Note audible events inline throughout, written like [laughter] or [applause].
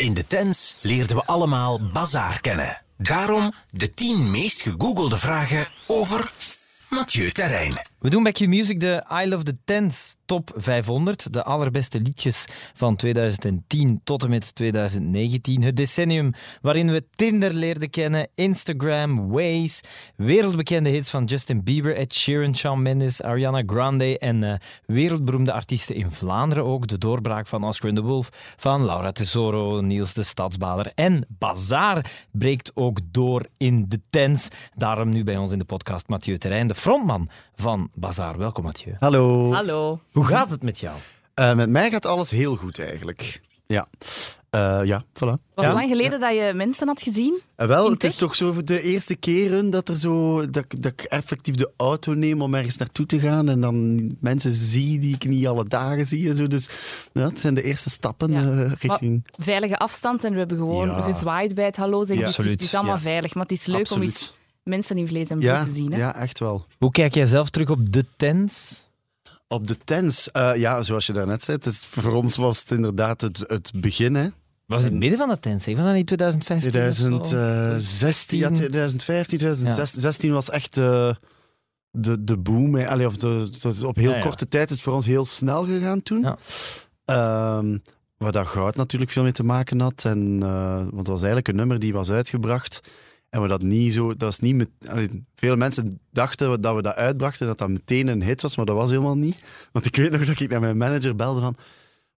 In de tents leerden we allemaal Bazaar kennen. Daarom de 10 meest gegoogelde vragen over Mathieu Terrein. We doen bij Q-Music de I Love the Tens top 500. De allerbeste liedjes van 2010 tot en met 2019. Het decennium waarin we Tinder leerden kennen, Instagram, Waze, wereldbekende hits van Justin Bieber, Ed Sheeran, Shawn Mendes, Ariana Grande en uh, wereldberoemde artiesten in Vlaanderen ook. De doorbraak van Oscar the Wolf, van Laura Tesoro, Niels de Stadsbader en Bazaar breekt ook door in de tens. Daarom nu bij ons in de podcast Mathieu Terrein, de frontman van Bazaar. Welkom Mathieu. Hallo. Hallo. Hoe gaat het met jou? Uh, met mij gaat alles heel goed eigenlijk. Ja. Uh, ja, voilà. Was het ja. lang geleden dat je mensen had gezien? Uh, wel, het is toch zo de eerste keren dat, er zo, dat, ik- dat ik effectief de auto neem om ergens naartoe te gaan en dan mensen zie die ik niet alle dagen zie en zo. Dus ja, het zijn de eerste stappen Ja. eh, richting... Veilige afstand en we hebben gewoon Ja. gezwaaid bij het hallo zeggen. Ja, dus het is- het is absoluut. allemaal Ja. veilig, maar het is leuk om Absoluut. Mensen in vlees en bloed Ja, te zien. Hè? ja, echt wel. Hoe kijk jij zelf terug op de tens? Op de tens, eh, ja, zoals je daarnet zei, het voor ons was het inderdaad het, het begin. Hè. Was het midden van de tens? Was dat niet 2015? of zo? 2016, ja, 2015, 2016 was echt eh, de, de boom. hè. Allee, of de, dat is op heel Ja, ja. korte tijd is het voor ons heel snel gegaan toen. Ja. Ehm, waar dat goud natuurlijk veel mee te maken had. En, eh, want het was eigenlijk een nummer die was uitgebracht. En we dat niet zo. Dat is niet met, allee, veel mensen dachten dat we dat uitbrachten, dat dat meteen een hit was, maar dat was helemaal niet. Want ik weet nog dat ik naar mijn manager belde van.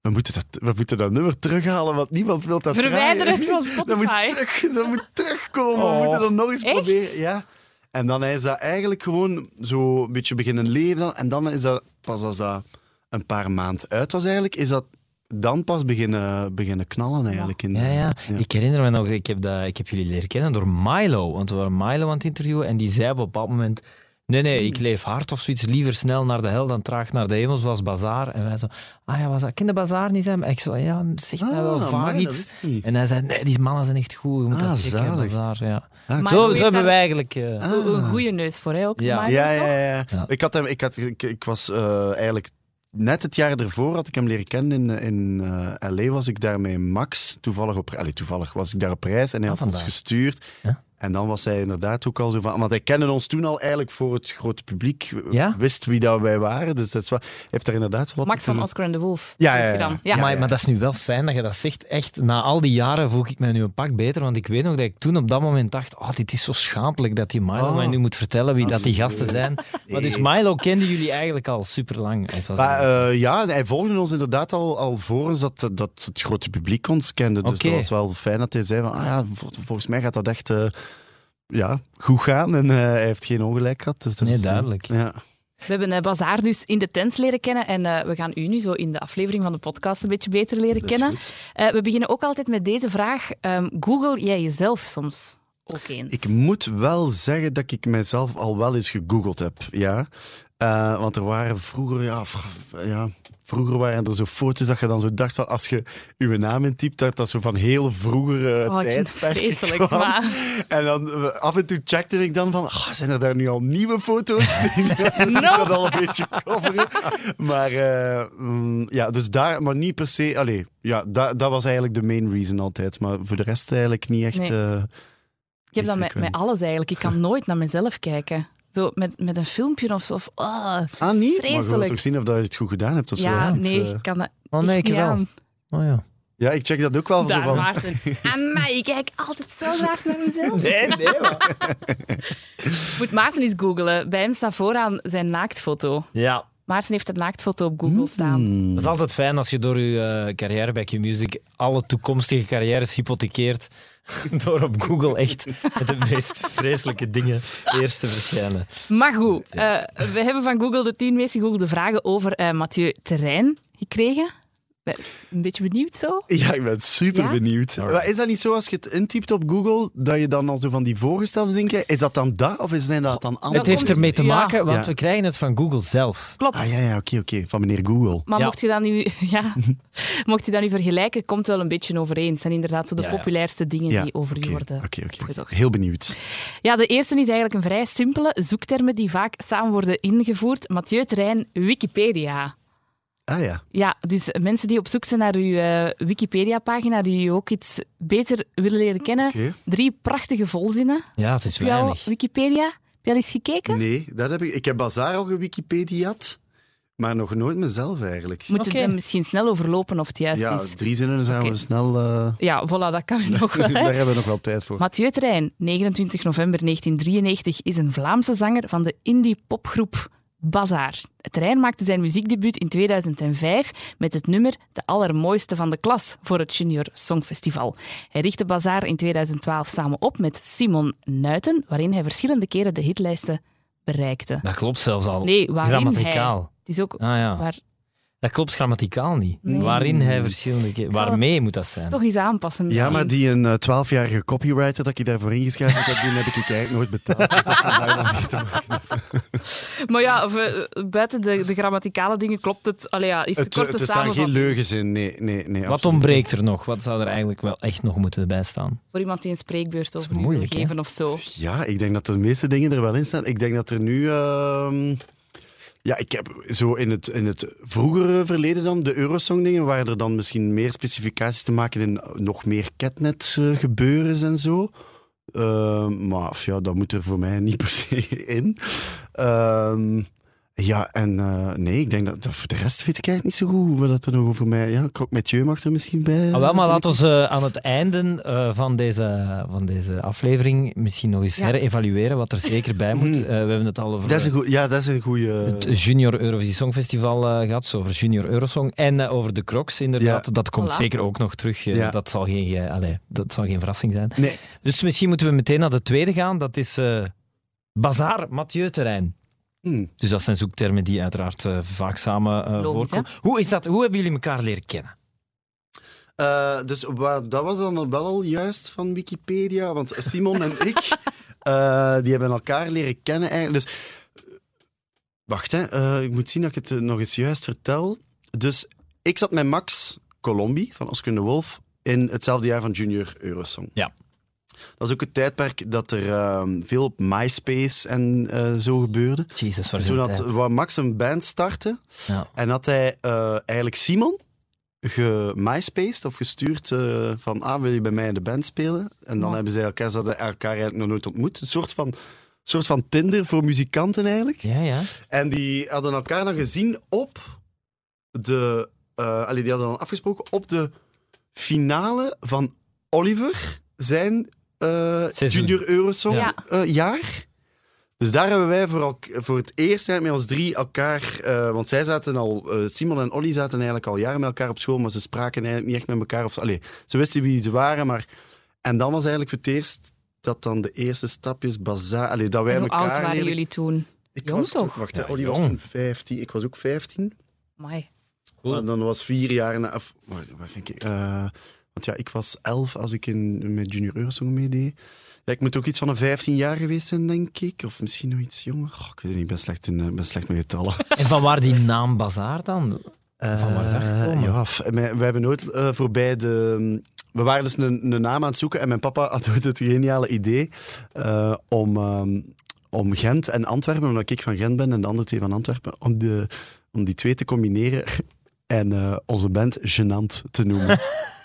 We moeten dat, we moeten dat nummer terughalen, want niemand wil dat Verwijder draaien. het van [laughs] Dat moet, Spotify. terug, dat moet terugkomen. Oh. We moeten dat nog eens Echt? proberen. Ja. En dan is dat eigenlijk gewoon zo een beetje beginnen leven. En dan is dat pas als dat een paar maanden uit was, eigenlijk, is dat dan pas beginnen, beginnen knallen eigenlijk. In, Ja, ja. Ik herinner me nog, ik heb, dat, ik heb jullie leren kennen door Milo. Want we waren Milo aan het interviewen en die zei op een bepaald moment... Nee, nee, ik leef hard of zoiets. Liever snel naar de hel dan traag naar de hemel, zoals Bazaar. En wij zo... Ah ja, was dat? Ken de Bazaar niet zijn? Ik zo, ja, het zegt wel Ah, vaag amai, dat iets. En hij zei, nee, die mannen zijn echt goed. Je moet Ah, dat checken. Bazaar. Ja. Ah, Zo, zo hebben wij eigenlijk... eh, Ah. Een- goede neus voor, hè? Ook, Ja. Ja, ja, ja. Ja. Ik, had hem, ik, had, ik, ik was eh, eigenlijk net het jaar ervoor had ik hem leren kennen in, in eh, LA. Was ik daar met Max toevallig op allee, toevallig was ik daar op reis en hij Ah, had ons gestuurd. Ja. En dan was hij inderdaad ook al zo van, want hij kende ons toen al eigenlijk voor het grote publiek, Ja? wist wie dat wij waren. Dus dat is wel, heeft daar inderdaad wat Max van Oscar en de Wolf. Ja, ja, ja. gedaan. Ja. maar, maar dat is nu wel fijn dat je dat zegt. Echt, na al die jaren voel ik mij nu een pak beter. Want ik weet nog dat ik toen op dat moment dacht: oh, dit is zo schaamtelijk dat die Milo Oh. mij nu moet vertellen wie dat die gasten zijn. [laughs] Maar dus. Milo kenden jullie eigenlijk al super lang. Maar, eh, ja, hij volgde ons inderdaad al, al voor ons dat, dat het grote publiek ons kende. Dus dat was wel fijn dat hij zei van, ah ja, vol- volgens mij gaat dat echt eh, ja, goed gaan. En eh, hij heeft geen ongelijk gehad. Dus dat Nee, is, eh, duidelijk. Ja. We hebben eh, Bazaar dus in de tents leren kennen en eh, we gaan u nu zo in de aflevering van de podcast een beetje beter leren kennen. Eh, we beginnen ook altijd met deze vraag. Ehm, Google jij jezelf soms ook eens? Ik moet wel zeggen dat ik mijzelf al wel eens gegoogeld heb. Ja. Eh, want er waren vroeger, ja, ja, vroeger waren er zo foto's dat je dan zo dacht van als je je naam intypt, dat dat zo van heel vroeger Oh, ik vind het tijdperk vreselijk, kwam. maar... En dan af en toe checkte ik dan van, ah, zijn er daar nu al nieuwe foto's? [laughs] Die dat No. dat al een beetje coveren. Maar eh, mm, ja, dus daar, maar niet per se. Allee, ja, dat, dat was eigenlijk de main reason altijd. Maar voor de rest eigenlijk niet echt. Nee. eh, Ik heb dat met, met alles eigenlijk. Ik kan nooit naar mezelf kijken. Zo met, met een filmpje of zo. Of, ah. ah, niet? Maar Vreselijk. toch zien of dat je het goed gedaan hebt of zo? ja, nee, eh, ik kan dat Oh nee, ik niet wel. aan. Oh ja. Ja, ik check dat ook wel zo Daar, van. Maarten. [laughs] Amai, ik kijk altijd zo graag naar mezelf. Nee, nee. maar- [laughs] Moet Maarten eens googelen. Bij hem staat vooraan zijn naaktfoto. Ja. Maarten heeft een naaktfoto op Google staan. Hmm. Dat is altijd fijn als je door je eh, carrière bij Q-Music alle toekomstige carrières hypothekeert [laughs] door op Google echt met de meest vreselijke dingen eerst te verschijnen. Maar goed, eh, we hebben van Google de tien meest gegoogelde vragen over eh, Mathieu Terrein gekregen. Ben- Een beetje benieuwd zo? Ja, ik ben super Ja? benieuwd. Maar is dat niet zo als je het intypt op Google, dat je dan al zo van die voorgestelde dingen... Is dat dan dat, of is- zijn dat dan andere? Het heeft ermee te Ja. maken, want Ja. we krijgen het van Google zelf. Klopt. Ah ja, ja oké, oké. Van meneer Google. Maar Ja. mocht je dat nu, [laughs] ja, mocht je dat nu vergelijken, komt het wel een beetje overeen. Het zijn inderdaad zo de Ja, ja. populairste dingen Ja, die over u Oké, worden oké, oké. opgezocht. Heel benieuwd. Ja, de eerste is eigenlijk een vrij simpele zoektermen die vaak samen worden ingevoerd. Mathieu Terrein, Wikipedia. Ah ja. Ja, dus mensen die op zoek zijn naar uw eh, Wikipedia-pagina, die u ook iets beter willen leren kennen. Drie prachtige volzinnen Ja, het is op jouw weinig. Wikipedia. Heb je al eens gekeken? Nee, dat heb ik. Ik heb Bazaar al gewikipediaat, maar nog nooit mezelf eigenlijk. Moeten we misschien snel overlopen of het juist Ja, is? drie zinnen zijn we snel. eh, Ja, voilà, dat kan [laughs] nog wel. daar hebben we nog wel tijd voor. Mathieu Terrein, 29 november 1993, is een Vlaamse zanger van de indie-popgroep Bazaar. Terrein maakte zijn muziekdebuut in 2005 met het nummer De Allermooiste van de Klas voor het Junior Songfestival. Hij richtte Bazaar in 2012 samen op met Simon Nuiten, waarin hij verschillende keren de hitlijsten bereikte. Dat klopt zelfs al. Nee, waarin grammaticaal. Het is ook Ah ja. waar, Dat klopt grammaticaal niet. Nee. Waarin hij verschillende keer... Waarmee moet dat zijn? toch eens aanpassen Ja, maar die een eh, twaalfjarige copywriter dat ik daarvoor ingeschreven heb, die heb ik eigenlijk nooit betaald. Dus dat kan daar dan mee te maken. Maar ja, of, eh, buiten de, de grammaticale dingen klopt het. Allee, ja, is de Het, korte het, er staan geen leugens in. Nee, nee, nee. Wat ontbreekt er nog? Wat zou er eigenlijk wel echt nog moeten bijstaan? voor iemand die een spreekbeurt over moeilijk, hè? geven of zo. Ja, ik denk dat de meeste dingen er wel in staan. Ik denk dat er nu... ehm, Ja, ik heb zo in het, in het vroegere verleden dan, de Eurosong-dingen, waren er dan misschien meer specificaties te maken in nog meer catnet-gebeuren en zo. Ehm, maar ja, dat moet er voor mij niet per se in. Ehm, ja, en eh, nee, ik denk dat, dat voor de rest weet ik eigenlijk niet zo goed wat dat er nog over mij... Ja, Croque Mathieu mag er misschien bij. Ah, wel, maar laten we eh, aan het einde eh, van, deze, van deze aflevering misschien nog eens Ja. herevalueren wat er zeker bij moet. [laughs] Eh, we hebben het al over Dat is een eh, ja, dat is een goede... het Junior Eurovisie Songfestival eh, gehad, zo over Junior Eurosong en eh, over de Crocs inderdaad. Dat komt Voilà. zeker ook nog terug. eh, Ja. dat, zal geen, allee, dat zal geen verrassing zijn. Nee, Dus misschien moeten we meteen naar de tweede gaan. Dat is eh Bazaar Mathieu Terrein. Hm. Dus dat zijn zoektermen die uiteraard eh, vaak samen eh, Logisch, voorkomen. Hoe, is dat, hoe hebben jullie elkaar leren kennen? Eh, dus dat was dan wel al juist van Wikipedia. Want Simon en ik, [laughs] eh, die hebben elkaar leren kennen eigenlijk. Dus, wacht, hè. eh, ik moet zien dat ik het nog eens juist vertel. Dus ik zat met Max Colombi van Oscar de Wolf in hetzelfde jaar van Junior Eurosong. Ja. Dat is ook het tijdperk dat er ehm, veel op MySpace en eh, zo gebeurde. Jezus, is Toen had, Max een band starten. Ja. En had hij eh, eigenlijk Simon gemyspaced of gestuurd eh, van ah, wil je bij mij in de band spelen? En dan Ja. hebben ze elkaar, ze hadden elkaar eigenlijk nog nooit ontmoet. Een soort van, soort van Tinder voor muzikanten eigenlijk. Ja, ja. En die hadden elkaar dan gezien op de... allee, die hadden dan afgesproken op de finale van Oliver, zijn. Junior Eurosong Ja. eh, jaar. Dus daar hebben wij voor, voor het eerst eigenlijk met ons drie elkaar... eh, want zij zaten al... eh, Simon en Olly zaten eigenlijk al jaren met elkaar op school, maar ze spraken eigenlijk niet echt met elkaar. Of, allee, ze wisten wie ze waren, maar... En dan was eigenlijk voor het eerst dat dan de eerste stapjes bazaar... Allee, dat wij En hoe elkaar oud waren jullie toen? Ik Jong was toch? Wacht, Ja, Olly was toen 15. Ik was ook 15. Amai. Maar dan was vier jaar na... Of, wacht, wacht, ik, eh, want ja, ik was 11 als ik in, met Junior Eurosong meedeed. Ja, ik moet ook iets van een 15 jaar geweest zijn, denk ik. Of misschien nog iets jonger. Ik weet het niet, ik ben slecht, in, eh, ben slecht met getallen. [laughs] En van waar die naam Bazaar dan? Van waar is dat Eh, ja, wij hebben nooit eh, voorbij de... We waren dus een, een naam aan het zoeken en mijn papa had ooit het geniale idee om, ehm, om Gent en Antwerpen, omdat ik van Gent ben en de andere twee van Antwerpen, om, de, om die twee te combineren [laughs] en onze band Genant te noemen. [laughs]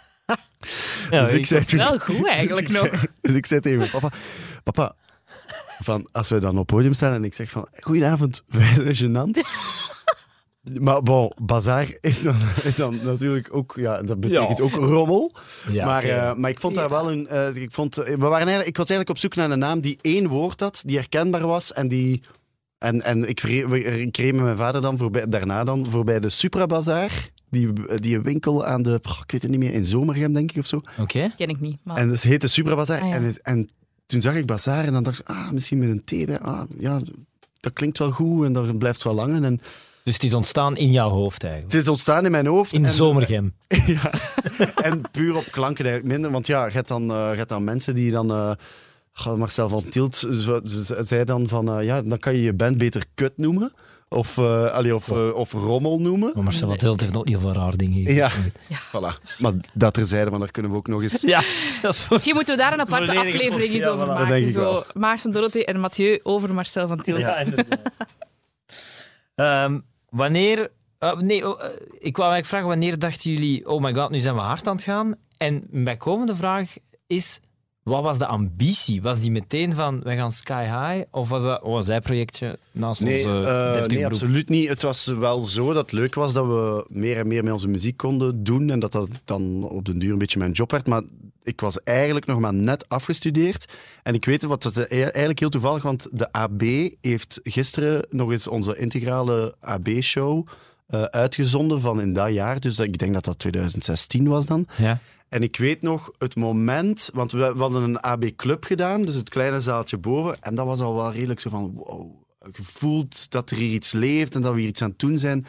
Ja, dus ik zei toen, Wel goed eigenlijk [laughs] dus ik nog. zei- dus ik zei tegen mijn papa, papa, van, als wij dan op het podium staan en ik zeg van, goedenavond, [laughs] wij zijn Genant. [laughs] Maar bon, bazaar is dan, is dan natuurlijk ook, ja, dat betekent Ja. ook rommel. Ja, maar, eh, maar ik vond daar Ja. wel een. eh, ik, vond, we waren eigenlijk, ik was eigenlijk op zoek naar een naam die één woord had, die herkenbaar was en die. En, en ik, re- we- ik reed met mijn vader dan voorbij, daarna dan voorbij de Supra Bazaar. Die, die winkel aan de. ik weet het niet meer, in Zomergem denk ik of zo. Oké. Ken ik niet. Maar... En dat heette Supra Bazaar. Ah, ja. en, het- en toen zag ik Bazaar en dan dacht ik, ah, misschien met een T bij. Ah, ja, dat klinkt wel goed en dat blijft wel lang. En Dus het is ontstaan in jouw hoofd eigenlijk. het is ontstaan in mijn hoofd. In en, Zomergem. [laughs] ja. En puur op klanken eigenlijk minder. Want ja, je hebt dan, eh, je hebt dan mensen die dan... eh goh, Marcel van Tielt zei dan van... eh, ja, dan kan je je band beter kut noemen. Of, eh, allee, of, eh, of rommel noemen. Maar Marcel wat Tilt heeft nog heel veel raar dingen gezegd. Ja. Voilà. Maar dat terzijde, want daar kunnen we ook nog eens... Ja, dat is voor... Misschien moeten we daar een aparte aflevering iets ja, over voilà. Maken. denk ik Zo. Maarten Dorothee en Mathieu over Marcel van Tielt. Ja. [laughs] Ehm, wanneer Uh, nee, uh, ik wou eigenlijk vragen, wanneer dachten jullie, oh my god, nu zijn we hard aan het gaan? En mijn komende vraag is, wat was de ambitie? Was die meteen van, wij gaan sky high? Of was dat oh, een zijprojectje naast nee, onze uh, Nee, absoluut niet. Het was wel zo dat het leuk was dat we meer en meer met onze muziek konden doen en dat dat dan op den duur een beetje mijn job werd. Maar ik was eigenlijk nog maar net afgestudeerd. En ik weet wat, het eigenlijk heel toevallig, want de AB heeft gisteren nog eens onze integrale AB-show uh, uitgezonden van in dat jaar. Dus dat, ik denk dat dat 2016 was dan. Ja. En ik weet nog het moment, want we, we hadden een AB-club gedaan, dus het kleine zaaltje boven. En dat was al wel redelijk zo van, wow, gevoeld dat er hier iets leeft en dat we hier iets aan het doen zijn.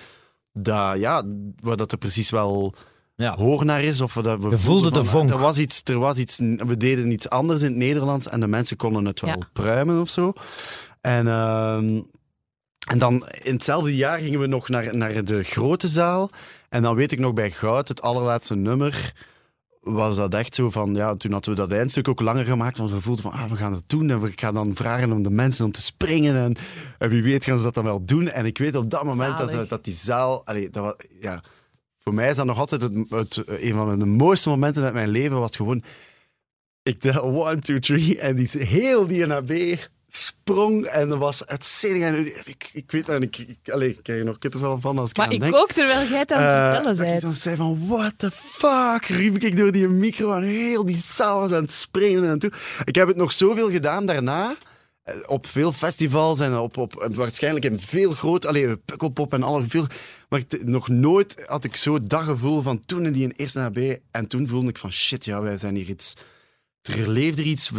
Dat, ja, waar dat er precies wel ja. hoor naar is. Of dat we Je voelde de vonk. Er was, iets, er was iets, we deden iets anders in het Nederlands en de mensen konden het wel Ja. pruimen of zo. En, ehm, en dan in hetzelfde jaar gingen we nog naar, naar de grote zaal. En dan weet ik nog bij Goud, het allerlaatste nummer, was dat echt zo van, ja, toen hadden we dat eindstuk ook langer gemaakt, want we voelden van, ah, we gaan het doen en we gaan dan vragen om de mensen om te springen en, en wie weet gaan ze dat dan wel doen. En ik weet op dat moment dat, dat die zaal, allee, dat was, ja, voor mij is dat nog altijd het, het, een van de mooiste momenten uit mijn leven, was gewoon, ik tel 1, 2, 3 en die, heel die NAB sprong en was uitzinnig. En ik, ik weet en ik, ik, allee, ik krijg er nog kippenvel van als ik Maar ik denk. ook, terwijl jij het aan het Eh, vertellen ik bent. dan zei van, what the fuck, riep ik door die micro en heel die zaal was aan het springen en toe. Ik heb het nog zoveel gedaan daarna, eh, op veel festivals en op, op waarschijnlijk in veel groot, allee, Pukkelpop en alle veel, maar nog nooit had ik zo dat gevoel van toen in die in eerste AB en toen voelde ik van, shit, ja, wij zijn hier iets, er leeft er iets,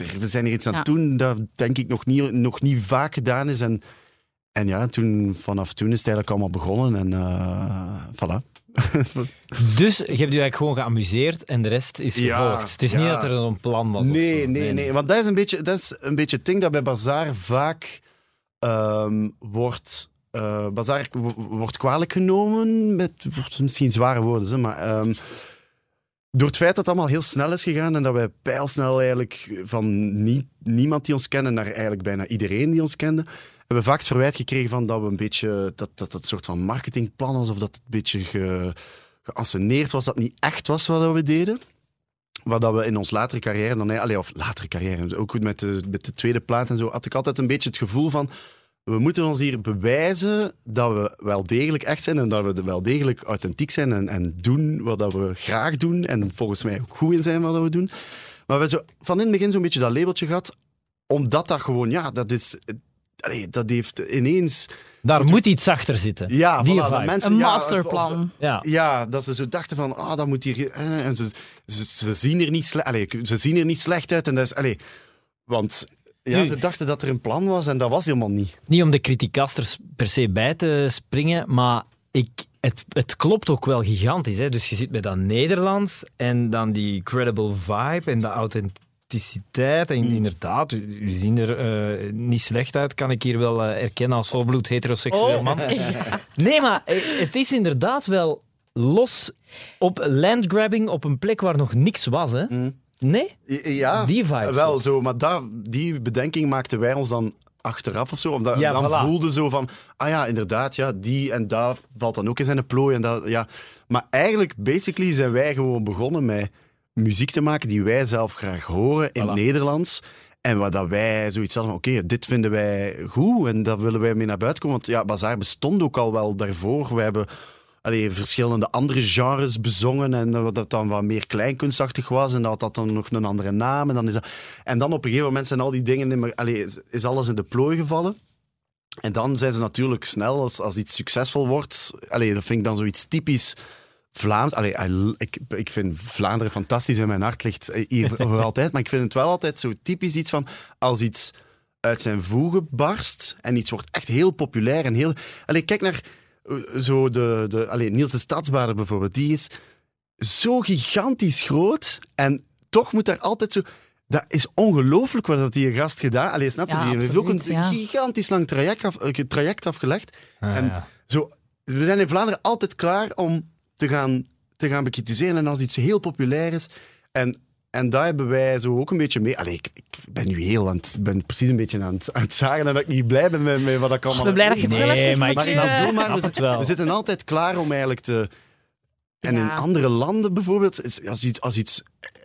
er- we zijn hier iets aan het Ja. doen dat denk ik nog niet, nog niet vaak gedaan is en en ja, toen, vanaf toen is het eigenlijk allemaal begonnen en eh voilà. [laughs] Dus je hebt je eigenlijk gewoon geamuseerd en de rest is Ja, gevolgd. Het is ja. niet dat er een plan was. of Nee, zo. nee, nee, Want dat is een beetje, dat is een beetje het ding dat bij Bazaar vaak ehm, wordt, eh, Bazaar wordt kwalijk genomen, met misschien zware woorden, maar ehm, door het feit dat het allemaal heel snel is gegaan en dat wij pijlsnel eigenlijk van nie- niemand die ons kende naar eigenlijk bijna iedereen die ons kende, hebben we vaak het verwijt gekregen van dat we een beetje, dat dat het soort van marketingplan was of dat het een beetje ge, geanceneerd was, dat niet echt was wat we deden. Wat dat we in ons latere carrière dan, allee, of latere carrière, ook goed met de, met de tweede plaat en zo, had ik altijd een beetje het gevoel van, we moeten ons hier bewijzen dat we wel degelijk echt zijn en dat we wel degelijk authentiek zijn en, en doen wat dat we graag doen en volgens mij ook goed in zijn wat dat we doen. Maar we hebben zo van in het begin zo'n beetje dat labeltje gehad, omdat dat gewoon, ja, dat is, allee, dat heeft ineens, Daar moet iets achter zitten. ja, Die voilà, mensen, Een ja, of- masterplan. Ja. ja, dat ze zo dachten van, ah, dat moet hier... eh, En ze, ze, ze zien er niet. Allee, ze zien er niet slecht uit en dat is... Allee, want ja, Nu- ze dachten dat er een plan was en dat was helemaal niet. Niet om de criticasters per se bij te springen, maar ik, het, het klopt ook wel gigantisch. Hè? Dus je zit met dat Nederlands en dan die credible vibe en de authenticiteit. En inderdaad, u, u zien er eh, niet slecht uit, kan ik hier wel eh, erkennen als volbloed heteroseksueel Oh. man. [laughs] Nee, maar eh, het is inderdaad wel los op landgrabbing op een plek waar nog niks was. Hè? Nee? Ja, Die vibe wel zo. Maar daar, die bedenking maakten wij ons dan achteraf of zo. Omdat Ja, dan voilà. voelde zo van, ah ja, inderdaad, ja, die en daar valt dan ook in zijn plooi. En dat, ja. Maar eigenlijk, basically, zijn wij gewoon begonnen met muziek te maken die wij zelf graag horen in Voilà. het Nederlands. En waar dat wij zoiets hadden van, oké, dit vinden wij goed en daar willen wij mee naar buiten komen. Want ja, Bazaar bestond ook al wel daarvoor. We hebben allee, verschillende andere genres bezongen en dat dat dan wat meer kleinkunstachtig was en dat had dat dan nog een andere naam. En dan, is dat... en dan op een gegeven moment zijn al die dingen, allee, is, alles in de plooi gevallen. En dan zijn ze natuurlijk snel, als, als iets succesvol wordt, allee, dat vind ik dan zoiets typisch Vlaams. Allee, ik, ik vind Vlaanderen fantastisch en mijn hart ligt hier [laughs] altijd, maar ik vind het wel altijd zo typisch iets van, als iets uit zijn voegen barst en iets wordt echt heel populair en heel... Allee, kijk naar zo de, de, allee, Niels de Stadsbaarder bijvoorbeeld, die is zo gigantisch groot en toch moet daar altijd zo... Dat is ongelooflijk wat dat die gast gedaan. Allee, snap je? Ja, die heeft ook een ja. gigantisch lang traject, af, eh, traject afgelegd. Ah, En ja. zo, we zijn in Vlaanderen altijd klaar om te gaan, te gaan bekritiseren. En als iets heel populair is. En en daar hebben wij zo ook een beetje mee. Allee, ik, ik ben nu heel aan het, ben precies een beetje aan het, aan het zagen en dat ik niet blij ben met, met wat ik allemaal Ik ben blij dat je het Nee, zelf zegt. maar maar we, het zitten- wel. we zitten altijd klaar om eigenlijk te. En in andere landen bijvoorbeeld, is, als, iets, als iets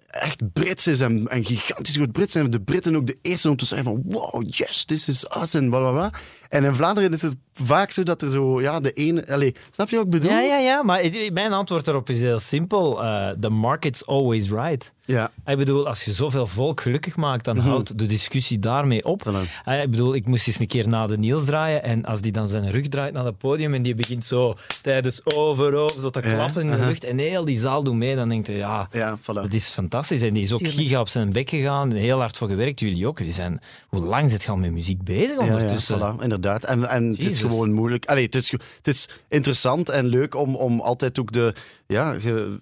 echt Brits is en, en gigantisch goed Brits zijn de Britten ook de eerste om te zeggen van wow, yes, this is us en bla bla bla. En in Vlaanderen is het vaak zo dat er zo, ja, de ene... Allee, snap je wat ik bedoel? Ja, ja, ja, maar mijn antwoord daarop is heel simpel. Eh, the market's always right. Ja. Ik bedoel, als je zoveel volk gelukkig maakt, dan houdt de discussie daarmee op. Voilà. Eh, Ik bedoel, ik moest eens een keer na de Niels draaien en als die dan zijn rug draait naar het podium en die begint zo tijdens over, over, zo te Ja, klappen in de lucht en heel die zaal doet mee, dan denkt hij, ja, Ja, voilà. dat is fantastisch. En die is ook Tuurlijk. giga op zijn bek gegaan, heel hard voor gewerkt. Jullie ook. Jullie zijn, hoe lang zit je al met muziek bezig Ja, ja, ondertussen? voilà, inderdaad. En, en het is gewoon moeilijk. Allee, het, is, het is interessant en leuk om, om altijd ook de... Ja, je,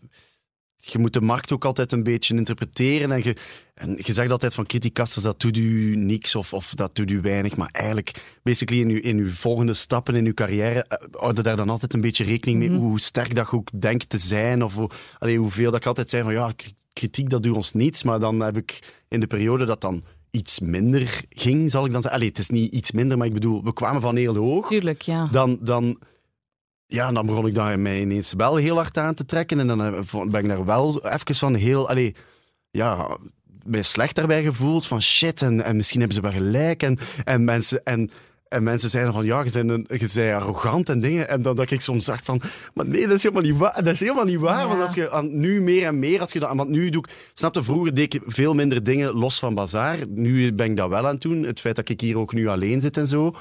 je moet de markt ook altijd een beetje interpreteren. En je, en je zegt altijd van criticasters, dat doet u niks of, of dat doet u weinig. Maar eigenlijk, basically in uw, in uw volgende stappen in uw carrière, eh, houd er daar dan altijd een beetje rekening mee hoe sterk dat je ook denkt te zijn. Of hoe, allee, hoeveel dat ik altijd zei van ja, kritiek dat doet ons niets. Maar dan heb ik in de periode dat dan iets minder ging, zal ik dan zeggen. Allee, het is niet iets minder, maar ik bedoel, we kwamen van heel hoog. Tuurlijk, ja. Dan, dan, ja, dan begon ik daar mij ineens wel heel hard aan te trekken. En dan eh, ben ik daar wel even van heel... Allee, ja, mij slecht daarbij gevoeld. Van shit, en, en misschien hebben ze wel gelijk. En, en mensen... En, en mensen zeiden van, ja, je bent, een, je bent arrogant en dingen. En dan dat ik soms dacht van, maar nee, dat is helemaal niet waar. Dat is helemaal niet waar. Ja. Want als je aan, nu meer en meer, als je dat, want nu doe ik, snapte, vroeger deed ik veel minder dingen los van Bazaar. Nu ben ik dat wel aan het doen. Het feit dat ik hier ook nu alleen zit en zo.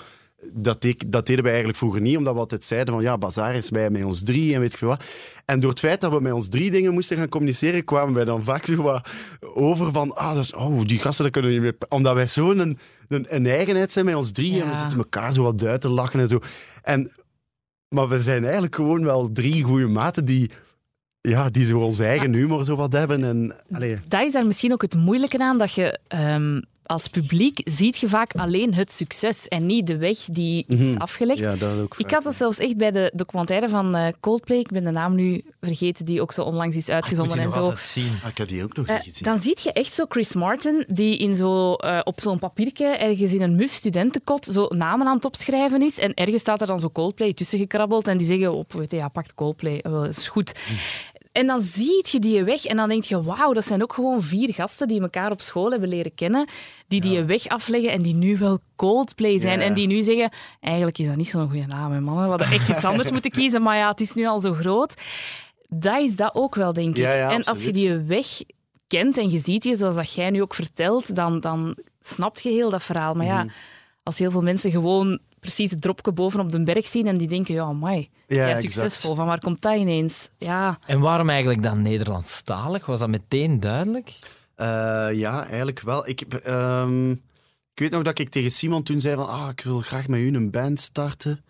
Dat, deed- dat deden wij eigenlijk vroeger niet, omdat we altijd zeiden van ja, Bazaar is wij met ons drie en weet ik veel wat. En door het feit dat we met ons drie dingen moesten gaan communiceren, kwamen wij dan vaak zo wat over van ah, dat is, oh, die gasten dat kunnen we niet meer... Omdat wij zo'n een, een, een eigenheid zijn met ons drie en we zitten elkaar zo wat uit te lachen en zo. En, maar we zijn eigenlijk gewoon wel drie goede maten die, ja, die zo onze eigen humor zo wat hebben. En, allee, Dat is daar misschien ook het moeilijke aan, dat je ehm, als publiek ziet je vaak alleen het succes en niet de weg die is Mhm. afgelegd. ja, dat is ook Ik had dat zelfs echt bij de documentaire van eh, Coldplay, ik ben de naam nu vergeten, die ook zo onlangs is uitgezonden en zo. zien. Ah, ik heb die ook nog Eh, niet gezien. dan zie je echt zo Chris Martin, die in zo, eh, op zo'n papiertje ergens in een muf studentenkot zo namen aan het opschrijven is. En ergens staat er dan zo Coldplay tussen gekrabbeld en die zeggen, op, weet je, ja, pakt Coldplay, wel, is goed. En dan zie je die weg en dan denk je, wauw, dat zijn ook gewoon vier gasten die elkaar op school hebben leren kennen, die die weg afleggen en die nu wel Coldplay zijn. Ja. En die nu zeggen, eigenlijk is dat niet zo'n goede naam, hè, mannen. We hadden echt iets anders [laughs] moeten kiezen, maar ja, het is nu al zo groot. Dat is dat ook wel, denk ik. Ja, ja, en als je die weg kent en je ziet die, zoals dat jij nu ook vertelt, dan, dan snapt je heel dat verhaal. Maar Mhm. ja, als heel veel mensen gewoon precies het dropje bovenop de berg zien en die denken, ja, amai, Ja, ja, exact. succesvol, van waar komt dat ineens? Ja, En waarom eigenlijk dan Nederlandstalig? Was dat meteen duidelijk? Eh, ja, eigenlijk wel. Ik, ehm, ik weet nog dat ik tegen Simon toen zei van, ah, ik wil graag met u een band starten.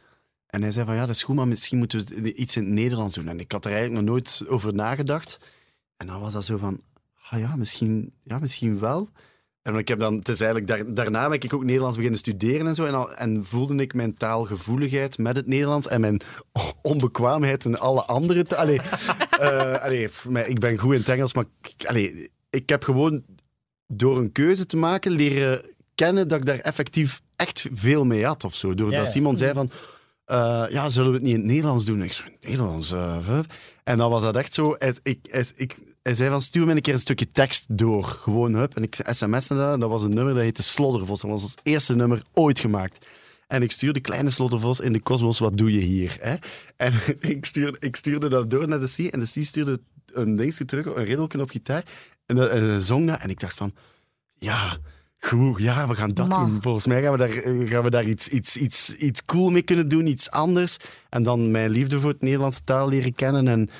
En hij zei van, ja, dat is goed, maar misschien moeten we iets in het Nederlands doen. En ik had er eigenlijk nog nooit over nagedacht. En dan was dat zo van, ah ja, misschien, ja, misschien wel. En ik heb dan, het is eigenlijk daar, daarna ben ik ook Nederlands beginnen studeren en zo. En, al, en voelde ik mijn taalgevoeligheid met het Nederlands en mijn [laughs] onbekwaamheid in alle andere talen. Allee, [laughs] maar ik ben goed in het Engels, maar ik, allee, ik heb gewoon door een keuze te maken leren kennen dat ik daar effectief echt veel mee had of zo. Doordat Ja, ja. Simon zei van, eh, ja, zullen we het niet in het Nederlands doen? Ik zo, in het Nederlands? eh, en dan was dat echt zo. Ik, ik, hij zei van, stuur me een keer een stukje tekst door. Gewoon, hup. En ik sms'en dat. Dat was een nummer dat heette Sloddervos. Dat was ons eerste nummer ooit gemaakt. En ik stuurde Kleine Slottervos in de kosmos, wat doe je hier? Hè? En [laughs] ik, stuurde, ik stuurde dat door naar de C. En de C stuurde een dingetje terug, een riddelken op gitaar. En, dat- en ze zong dat. En ik dacht van, ja, goed, ja, we gaan dat Man. doen. Volgens mij gaan we daar, eh, gaan we daar iets, iets, iets, iets cool mee kunnen doen, iets anders. En dan mijn liefde voor het Nederlandse taal leren kennen en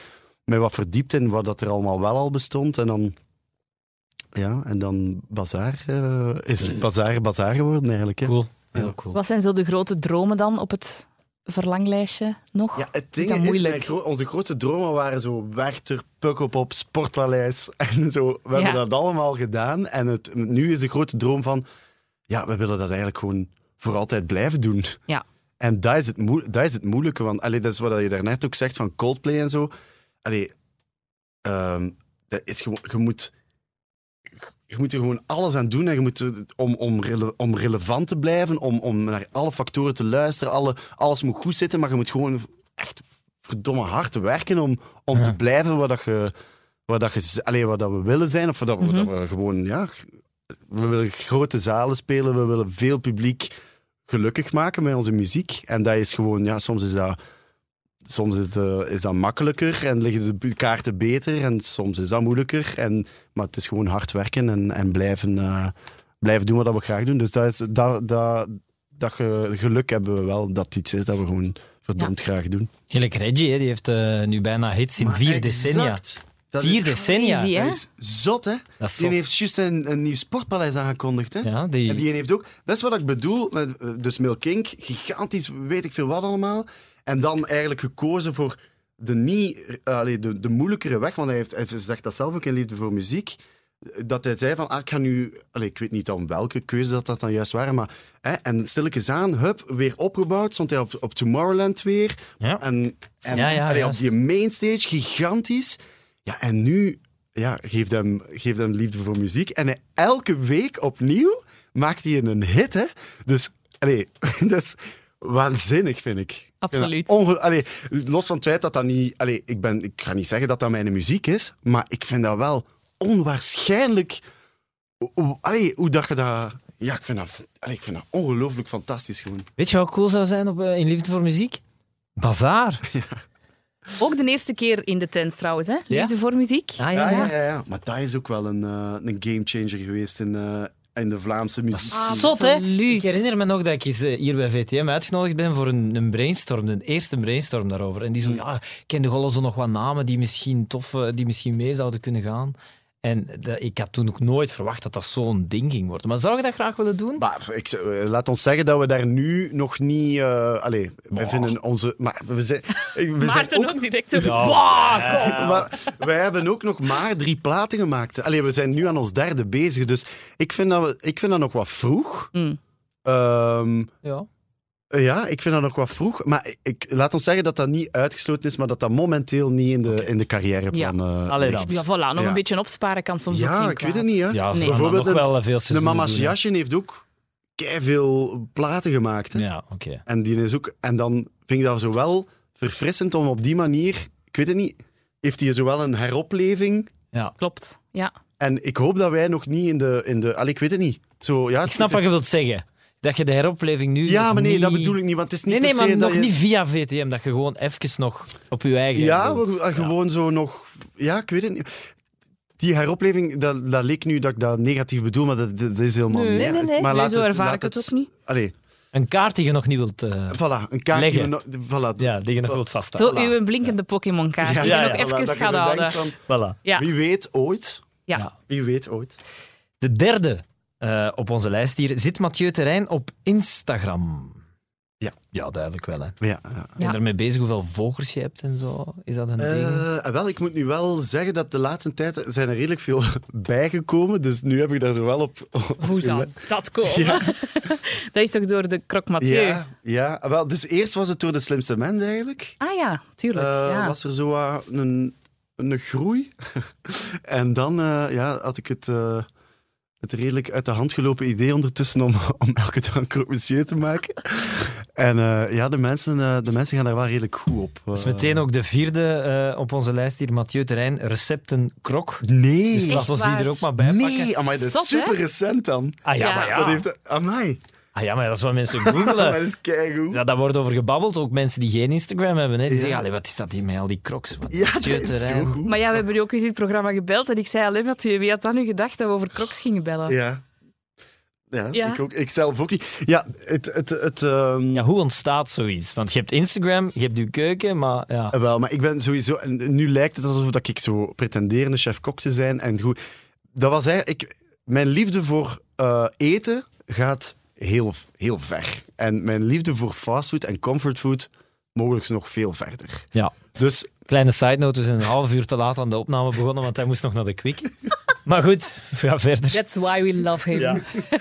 mij wat verdiept in wat dat er allemaal wel al bestond. En dan, ja, en dan Bazaar, eh, is het Bazaar Bazaar geworden eigenlijk. Hè? Cool. Heel cool. wat zijn zo de grote dromen dan op het verlanglijstje nog? Ja, het Is ding dat is, moeilijk? gro- onze grootste dromen waren zo Werchter, Pukkelpop, Sportpaleis [laughs] en zo. We Ja. hebben dat allemaal gedaan. En het, nu is de grote droom van, ja, we willen dat eigenlijk gewoon voor altijd blijven doen. Ja. En dat is het, moe- dat is het moeilijke, want allee, dat is wat je daarnet ook zegt van Coldplay en zo. Allee, ehm, dat is gewoon, je moet je moet er gewoon alles aan doen en je moet om, om, rele- om relevant te blijven, om, om naar alle factoren te luisteren. Alle, alles moet goed zitten, maar je moet gewoon echt verdomme hard werken om, om Ja. te blijven wat, dat je, wat, dat je, allee, wat dat we willen zijn. Of wat dat we, Mhm. dat we gewoon, ja, we willen grote zalen spelen, we willen veel publiek gelukkig maken met onze muziek. En dat is gewoon, ja, soms is dat soms is, de, is dat makkelijker en liggen de kaarten beter en soms is dat moeilijker. En, maar het is gewoon hard werken en, en blijven, eh, blijven doen wat we graag doen. Dus dat, is, dat, dat, dat ge- geluk hebben we wel dat het iets is dat we gewoon verdomd graag doen. Gelijk Reggie, hè, die heeft eh, nu bijna hits in vier decennia. Dat Vier decennia. Dat is zot, hè? Dat is Die heeft juist een, een nieuw sportpaleis aangekondigd, hè? Ja, die... En die heeft ook, dat is wat ik bedoel, met, eh, dus Milkink, gigantisch, weet ik veel wat allemaal. En dan eigenlijk gekozen voor de, niet, eh, allee, de, de moeilijkere weg, want hij, heeft, hij zegt dat zelf ook in Liefde voor Muziek. Dat hij zei van, ah, ik ga nu, allee, ik weet niet dan welke keuze dat, dat dan juist waren, maar hè, en stilletjes aan, hup, weer opgebouwd, stond hij op, op Tomorrowland weer. Ja. En, en Ja, ja, allee, op die mainstage, gigantisch. Ja, en nu ja, geeft, hem, geeft hem liefde voor muziek. En hij, elke week opnieuw maakt hij een hit, hè. Dus, allee, [laughs] dat is waanzinnig, vind ik. Absoluut. onge- allee, los van het feit dat dat niet... Allee, ik, ben, ik ga niet zeggen dat dat mijn muziek is, maar ik vind dat wel onwaarschijnlijk... Allee, hoe dat je dat... Ja, ik vind dat, allee, ik vind dat ongelooflijk fantastisch gewoon. Weet je wat cool zou zijn op, eh, in Liefde voor Muziek? Bazaar. [laughs] Ook de eerste keer in de tent trouwens, hè? Ja? Liefde voor muziek. Ah, ja, Ja, ja. ja, ja, ja. Maar dat is ook wel een, eh, een gamechanger geweest in, eh, in de Vlaamse muziek. Ah, Zot, hè? Absoluut. Ik herinner me nog dat ik eens eh, hier bij VTM uitgenodigd ben voor een, een brainstorm, de eerste brainstorm daarover. En die zo, ja, ik kende gewoon zo nog wat namen die misschien tof, eh, die misschien mee zouden kunnen gaan. En dat- ik had toen ook nooit verwacht dat dat zo'n ding ging worden. Maar zou je dat graag willen doen? Maar ik, eh, laat ons zeggen dat we daar nu nog niet... eh allee, wij vinden onze... Maar we zijn, we zijn Maarten ook, ook, direct. zo, Ja. "Bah, kom." maar wij hebben ook nog maar drie platen gemaakt. Allee, we zijn nu aan ons derde bezig. Dus ik vind dat, we, ik vind dat nog wat vroeg. Mm. Ehm, Ja. Ja, ik vind dat nog wat vroeg. Maar ik, laat ons zeggen dat dat niet uitgesloten is, maar dat dat momenteel niet in de, in de carrièreplan eh, Allee ligt. dan. Ja, voilà. Nog Ja. een beetje opsparen kan soms ook Ja, ik weet het niet, hè. Ja, Nee. nee. Bijvoorbeeld nog een- wel eh, veel De seizoenen Mama doen, hè. Siashin heeft ook veel platen gemaakt. Hè? Ja, oké. En, die is ook, en dan vind ik dat zowel verfrissend om op die manier, ik weet het niet, heeft hij zowel een heropleving. Ja. Klopt. Ja. En ik hoop dat wij nog niet in de. In de allee, ik weet het niet. Zo, ja, Ik snap wat je wilt zeggen. Dat je de heropleving nu Ja, maar nee, niet... dat bedoel ik niet. Want het is niet Nee, nee, per maar se dat nog je- niet via VTM. Dat je gewoon even nog op je eigen... Ja, wilt. maar gewoon zo nog. Ja, ik weet het niet. Die heropleving, dat, dat leek nu dat ik dat negatief bedoel, maar dat, dat is helemaal Nee, niet. nee, nee. Maar Nee, laat zo het, ervaar laat ik het het ook niet. Allee, Een kaart die je nog niet wilt... eh, voilà, een kaart Leggen. die voilà, ja, die je nog wilt vasthouden. Zo uw blinkende Pokémon-kaart. die je Ja, nog ja, even gaat houden. van, Voilà. Ja. Wie weet ooit. Ja. Ja. Wie weet ooit. De derde eh, op onze lijst hier zit Mathieu Terrein op Instagram. Ja. Ja, duidelijk wel. Hè. Ja, ja. Ben je Ja. ermee bezig hoeveel volgers je hebt en zo? Is dat een ding? Eh, wel, ik moet nu wel zeggen dat de laatste tijd zijn er redelijk veel [laughs] bijgekomen. Dus nu heb ik daar zo wel op. op Hoe zou dat komen? [laughs] Ja. [laughs] Dat is toch door de Croque Mathieu? Ja, ja, wel, dus eerst was het door de slimste mens eigenlijk. Ah ja, tuurlijk. Ja. Was er zo een, een groei. en dan eh, ja, had ik het, eh, het redelijk uit de hand gelopen idee ondertussen om, [laughs] om elke dag een croque monsieur te maken. en eh, ja, de mensen, eh, de mensen gaan daar wel redelijk goed op. Dat is Eh, meteen ook de vierde eh, op onze lijst hier, Mathieu Terrein, recepten krok. Nee. Dus laat ons die er ook maar bij pakken. Nee, amai, dat is Zot, hè? super recent dan. Ah ja, Ja. maar ja. Dat heeft... Amai. Ah ja, maar dat is wat mensen [laughs] dat googelen. is keigoed. Ja, daar wordt over gebabbeld. Ook mensen die geen Instagram hebben. Hè. Die Ja. zeggen, allee, wat is dat hier met al die crocs? Wat Ja, dat is zo goed. Maar ja, we hebben nu ook eens in het programma gebeld en ik zei alleen dat wie had dan nu gedacht dat we over crocs gingen bellen? Ja. Ja, Ja. Ik, ook, ik zelf ook niet. Ja, het... het, het ehm, Ja, hoe ontstaat zoiets? Want je hebt Instagram, je hebt je keuken, maar ja. Eh, Wel, maar ik ben sowieso... En nu lijkt het alsof dat ik zo pretenderende chef-kok te zijn. En goed, dat was eigenlijk... Ik, mijn liefde voor eh, eten gaat heel, heel ver. En mijn liefde voor fastfood en comfortfood mogelijk nog veel verder. Ja. Dus Kleine side note, we zijn een half uur te laat aan de opname begonnen, want hij moest nog naar de kwik. [laughs] Maar goed, we gaan verder. That's why we love him. Ja,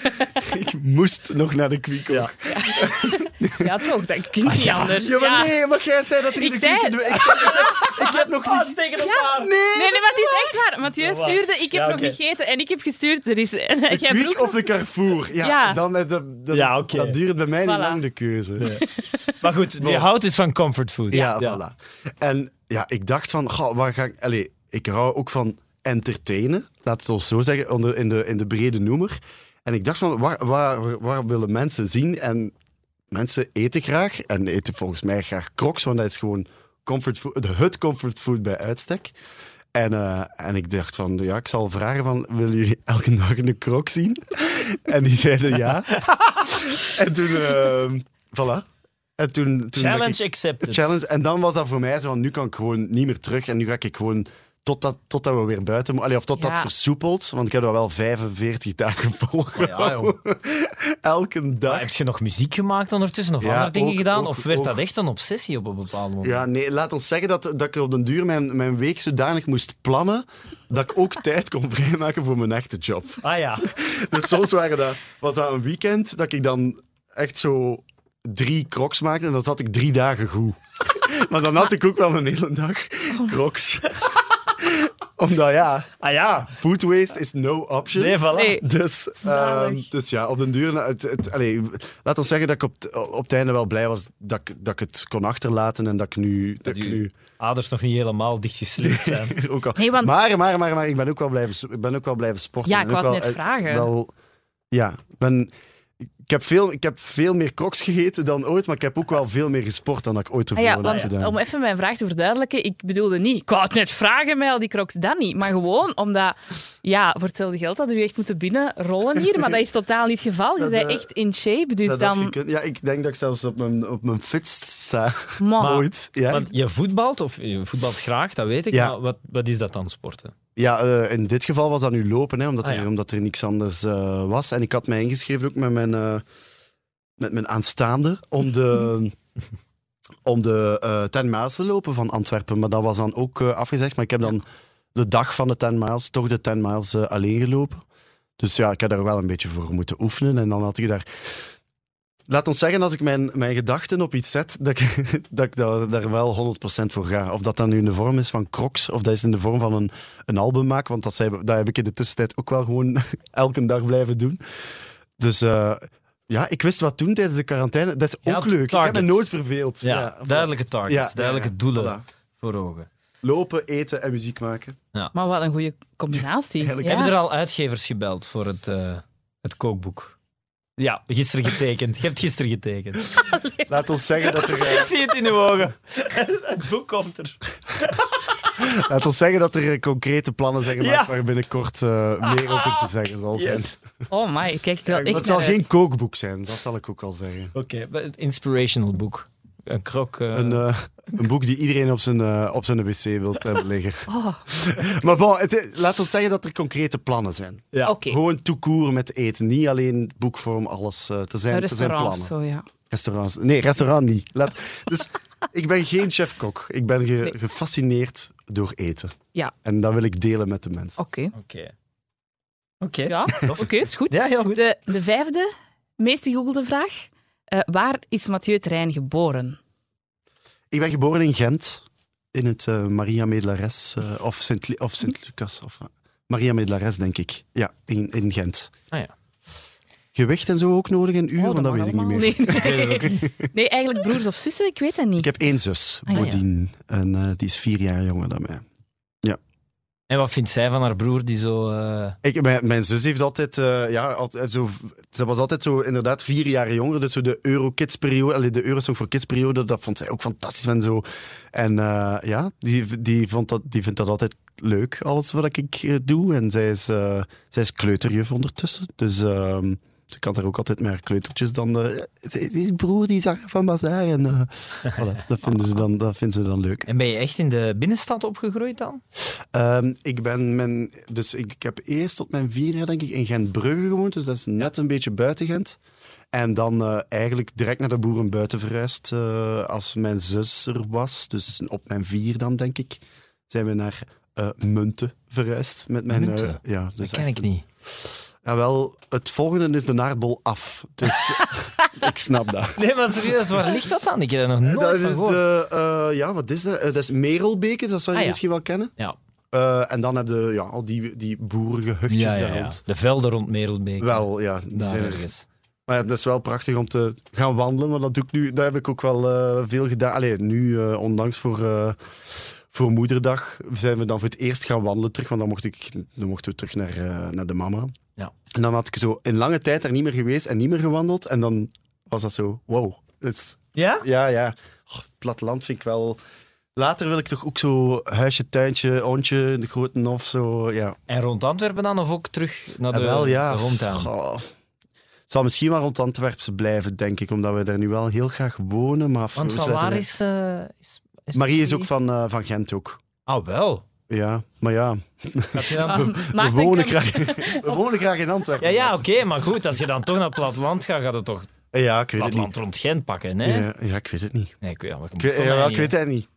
[laughs] ik moest nog naar de kwiek. Ja. toch? Dat kun je niet ja. anders. Ja, maar Ja. nee, maar jij zei dat er Ik de zei. Ik, zeg- ik, ik ik heb nog niet... tegen een Ja. paar. Nee, nee, maar het is echt waar. Mathieu Ja, stuurde, ik heb Ja, nog gegeten en ik heb gestuurd. Er is, [laughs] en Een jij vroeg of een Carrefour. Ja, Ja. Dan, eh, dat, dat, Ja, duurt bij mij niet lang, de keuze. Maar goed, je Bon. houdt dus van comfort food. Ja, voilà. En ja, ik dacht van, goh, waar ga ik... Allee, ik hou ook van entertainen, laat het ons zo zeggen, onder, in, de, in de brede noemer. En ik dacht van, waar, waar, waar willen mensen zien? En mensen eten graag, en eten volgens mij graag crocs, want dat is gewoon comfortfood, het comfortfood bij uitstek. En, eh, en ik dacht van, ja, ik zal vragen van, willen jullie elke dag een croc zien? [laughs] en die zeiden ja. [laughs] en toen, eh, voilà. En toen, toen ik- Challenge accepted. challenge. En dan was dat voor mij zo van, nu kan ik gewoon niet meer terug. En nu ga ik gewoon totdat, totdat we weer buiten moeten. Of totdat Ja. dat versoepelt. Want ik heb dat wel 45 dagen [laughs] volgehouden. Oh, ja, Elke dag. Maar heb je nog muziek gemaakt ondertussen of Ja, andere dingen ook- gedaan? ook- of werd ook. dat echt een obsessie op een bepaald moment? Ja, nee, laat ons zeggen dat, dat ik op den duur mijn, mijn week zodanig moest plannen dat ik ook [laughs] tijd kon vrijmaken voor mijn echte job. Ah ja. [laughs] Dus soms waren dat, was dat een weekend dat ik dan echt zo drie crocs maakte en dan zat ik drie dagen goed. Maar dan had ik ook wel een hele dag crocs. Omdat ja, Ah ja. food waste is no option. Nee, voilà. Nee. Dus, ehm, dus ja, op den duur... Het, het, allee, laat ons zeggen dat ik op, het- op het einde wel blij was dat ik, dat ik het kon achterlaten en dat ik nu... Dat ik nu Aders nog niet helemaal dichtgesleept zijn. [laughs] ook al, Nee, want- maar, maar, maar, maar, ik ben ook wel blijven, ik ben ook wel blijven sporten. Ja, ik wou het net vragen. Wel, ja, ik ben... Ik heb, veel, ik heb veel meer crocs gegeten dan ooit, maar ik heb ook wel veel meer gesport dan dat ik ooit Ah ervoor ja, heb want gedaan. om even mijn vraag te verduidelijken, ik bedoelde niet, ik wou het net vragen met al die crocs, dat niet. Maar gewoon omdat, ja, voor hetzelfde geld hadden we echt moeten binnenrollen hier, maar dat is totaal niet het geval. Je bent eh, echt in shape, dus Dat had dan... Ja, ik denk dat ik zelfs op mijn, op mijn fitst sta ooit. Ja, Want je voetbalt, of je voetbalt graag, dat weet ik. Ja. Maar wat, wat is dat dan, sporten? Ja eh, in dit geval was dat nu lopen, hè, omdat, Ah, er, omdat er niks anders eh, was. En ik had mij ingeschreven ook met mijn, eh, met mijn aanstaande om de... [laughs] om de 10 miles te lopen van Antwerpen. Maar dat was dan ook afgezegd. Maar ik heb dan de dag van de 10 miles toch de 10 miles alleen gelopen. Dus ja, ik heb daar wel een beetje voor moeten oefenen. En dan had ik daar... Laat ons zeggen, als ik mijn, mijn gedachten op iets zet, dat ik, [laughs] dat ik daar, daar wel 100% voor ga. Of dat dan nu in de vorm is van Crocs, of dat is in de vorm van een, een album maken. Want dat, zei, dat heb ik in de tussentijd ook wel gewoon [laughs] elke dag blijven doen. Dus eh, ja, ik wist wat doen tijdens de quarantaine. Dat is Ja, ook leuk. Ik heb me nooit verveeld. Ja, duidelijke targets, Ja, duidelijke ja, doelen voilà. voor ogen. Lopen, eten en muziek maken. Maar wat een goede combinatie. [laughs] Eigenlijk ja. Heb je er al uitgevers gebeld voor het, eh, het kookboek? Ja, gisteren getekend. Je hebt gisteren getekend. Laat ons zeggen dat er, [laughs] Ik zie het in uw ogen. [laughs] Het boek komt er. [laughs] laat ons zeggen dat er eh, concrete plannen zijn gemaakt Ja. waar binnenkort eh, meer over te zeggen zal zijn. Yes. Oh my, kijk wel het zal geen kookboek zijn, dat zal ik ook al zeggen. Oké, maar het inspirational boek. Een krok. eh, Een, eh, een boek die iedereen op zijn, eh, op zijn wc wil hebben [laughs] liggen. Oh, [laughs] Maar bon, het, laat ons zeggen dat er concrete plannen zijn. ja. Oké, Gewoon toekoer met eten. Niet alleen boekvorm, alles. te zijn, er zijn plannen. zo, ja. Restaurants. Nee, restaurant niet. Laat, [laughs] dus ik ben geen chef-kok. Ik ben ge- Nee. gefascineerd door eten. Ja. En dat wil ik delen met de mensen. Oké. Oké. Oké. Ja, oké, is goed. Ja, heel goed. De, de vijfde, meest gegoogelde vraag. Eh, waar is Mathieu Terrein geboren? Ik ben geboren in Gent. In het eh, Maria Medelares. eh, of Sint, of Sint Lucas. Of, Maria Medelares, denk ik. Ja, in, in Gent. Ah ja. Gewicht en zo ook nodig in uur? Oh, want dat weet ik niet meer. Nee, nee. [laughs] nee, eigenlijk broers of zussen, ik weet dat niet. Ik heb één zus, Ah, ja. Bodine. En eh, die is vier jaar jonger dan mij. En wat vindt zij van haar broer die zo... eh, Ik, mijn, zus heeft altijd, eh, ja, altijd zo, ze was altijd zo inderdaad vier jaar jonger. Dus zo de Euro-Kids-periode, de Eurosong voor Kids-periode, dat vond zij ook fantastisch en zo. En eh, ja, die, die, vond dat, die vindt dat altijd leuk, alles wat ik eh, doe. En zij is, eh, zij is kleuterjuf ondertussen. Dus ze kan er ook altijd haar kleutertjes dan... eh, die broer, die zag van Bazaar. En eh, [laughs] voilà, dat, vinden ze dan, dat vinden ze dan leuk. En ben je echt in de binnenstad opgegroeid dan? Ehm, ik ben mijn, dus ik, ik heb eerst tot mijn vier jaar denk ik in Gent-Brugge gewoond, dus dat is net een beetje buiten Gent. En dan eh, eigenlijk direct naar de boeren buiten verhuisd als mijn zus er was. Dus op mijn vier dan denk ik, zijn we naar eh Munten verhuisd met mijn. Munten? ja, Dat dus ken echt ik niet. Ja, wel, het volgende is de naardbol af. Dus [laughs] ik snap dat. Nee, maar serieus, waar ligt dat dan? Ik heb er nog nooit dat van is gehoord. de, eh, ja, wat is dat? Eh, dat is Merelbeke, dat zou je Ah, ja. misschien wel kennen. Ja. Eh, en dan heb je ja, al die, die boerengehuchtjes Ja, ja, daar ja. rond. De velden rond Merelbeek. Wel, ja, die daar zijn er. ergens. Maar ja, dat is wel prachtig om te gaan wandelen, maar dat doe ik nu. Dat heb ik ook wel eh, veel gedaan. Allee, nu, eh, ondanks voor, eh, voor moederdag, zijn we dan voor het eerst gaan wandelen terug, want dan, mocht ik, dan mochten we terug naar, eh, naar de mama. Ja. En dan had ik zo in lange tijd daar niet meer geweest en niet meer gewandeld. En dan was dat zo, wow. Is- Ja? ja, ja. Oh, platteland vind ik wel... Later wil ik toch ook zo huisje, tuintje, ontje, de grote nof, zo, ja. En rond Antwerpen dan, of ook terug naar de, En wel, ja. de? Oh. Het zal misschien wel rond Antwerpen blijven, denk ik, omdat we daar nu wel heel graag wonen. Maar Want van waar is, eh, is, is Marie is ook van, eh, van Gent ook. Ah, wel. Ja, maar ja, je dan... Ah, we, wonen kan- graag, we wonen graag in Antwerpen. Ja, ja, oké, maar goed, als je dan toch naar het platteland gaat, gaat het toch Ja, ik weet het platteland niet. rond Gent pakken, nee? Ja, ja, ik weet het niet. Nee, ik weet, maar Ik, ja, wel, ik weet het niet.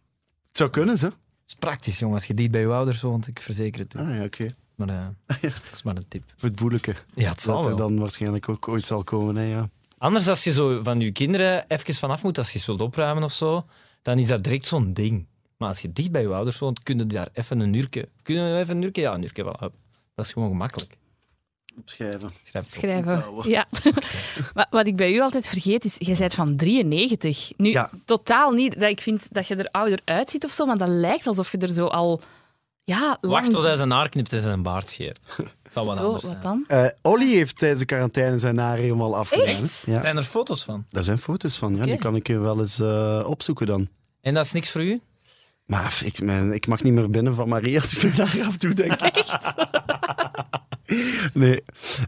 Het zou kunnen, zo. Het is praktisch, jongen, als je dicht bij je ouders woont, ik verzeker het. u. Ah, ja, oké. Maar eh, [laughs] dat is maar een tip. Voor het boeleke. Ja, het zal Dat er wel. dan waarschijnlijk ook ooit zal komen, hè, ja. Anders, als je zo van je kinderen even vanaf moet, als je ze wilt opruimen of zo, dan is dat direct zo'n ding. Maar als je dicht bij je ouders woont, kun je daar even een uurtje... Kunnen we even een uurtje? Ja, een uurtje wel. Dat is gewoon gemakkelijk. Opschrijven. Schrijf het op. Schrijven. Ja. [laughs] wat, wat ik bij u altijd vergeet is, jij bent van 93. Nu, Ja. totaal niet dat ik vind dat je er ouder uitziet of zo, maar dat lijkt alsof je er zo al... Ja, lang... Wacht tot hij zijn haar knipt en zijn baard scheert. [laughs] Dat wat Zo, anders wat dan? Eh, Olly heeft tijdens de quarantaine zijn haar helemaal afgedaan. Echt? Ja. Zijn er foto's van? Daar zijn foto's van, ja. Die kan ik je wel eens eh, opzoeken dan. En dat is niks voor u? Maar ik, ik mag niet meer binnen van Marie als ik [laughs] me daar af doe, denk [laughs] ik. nee.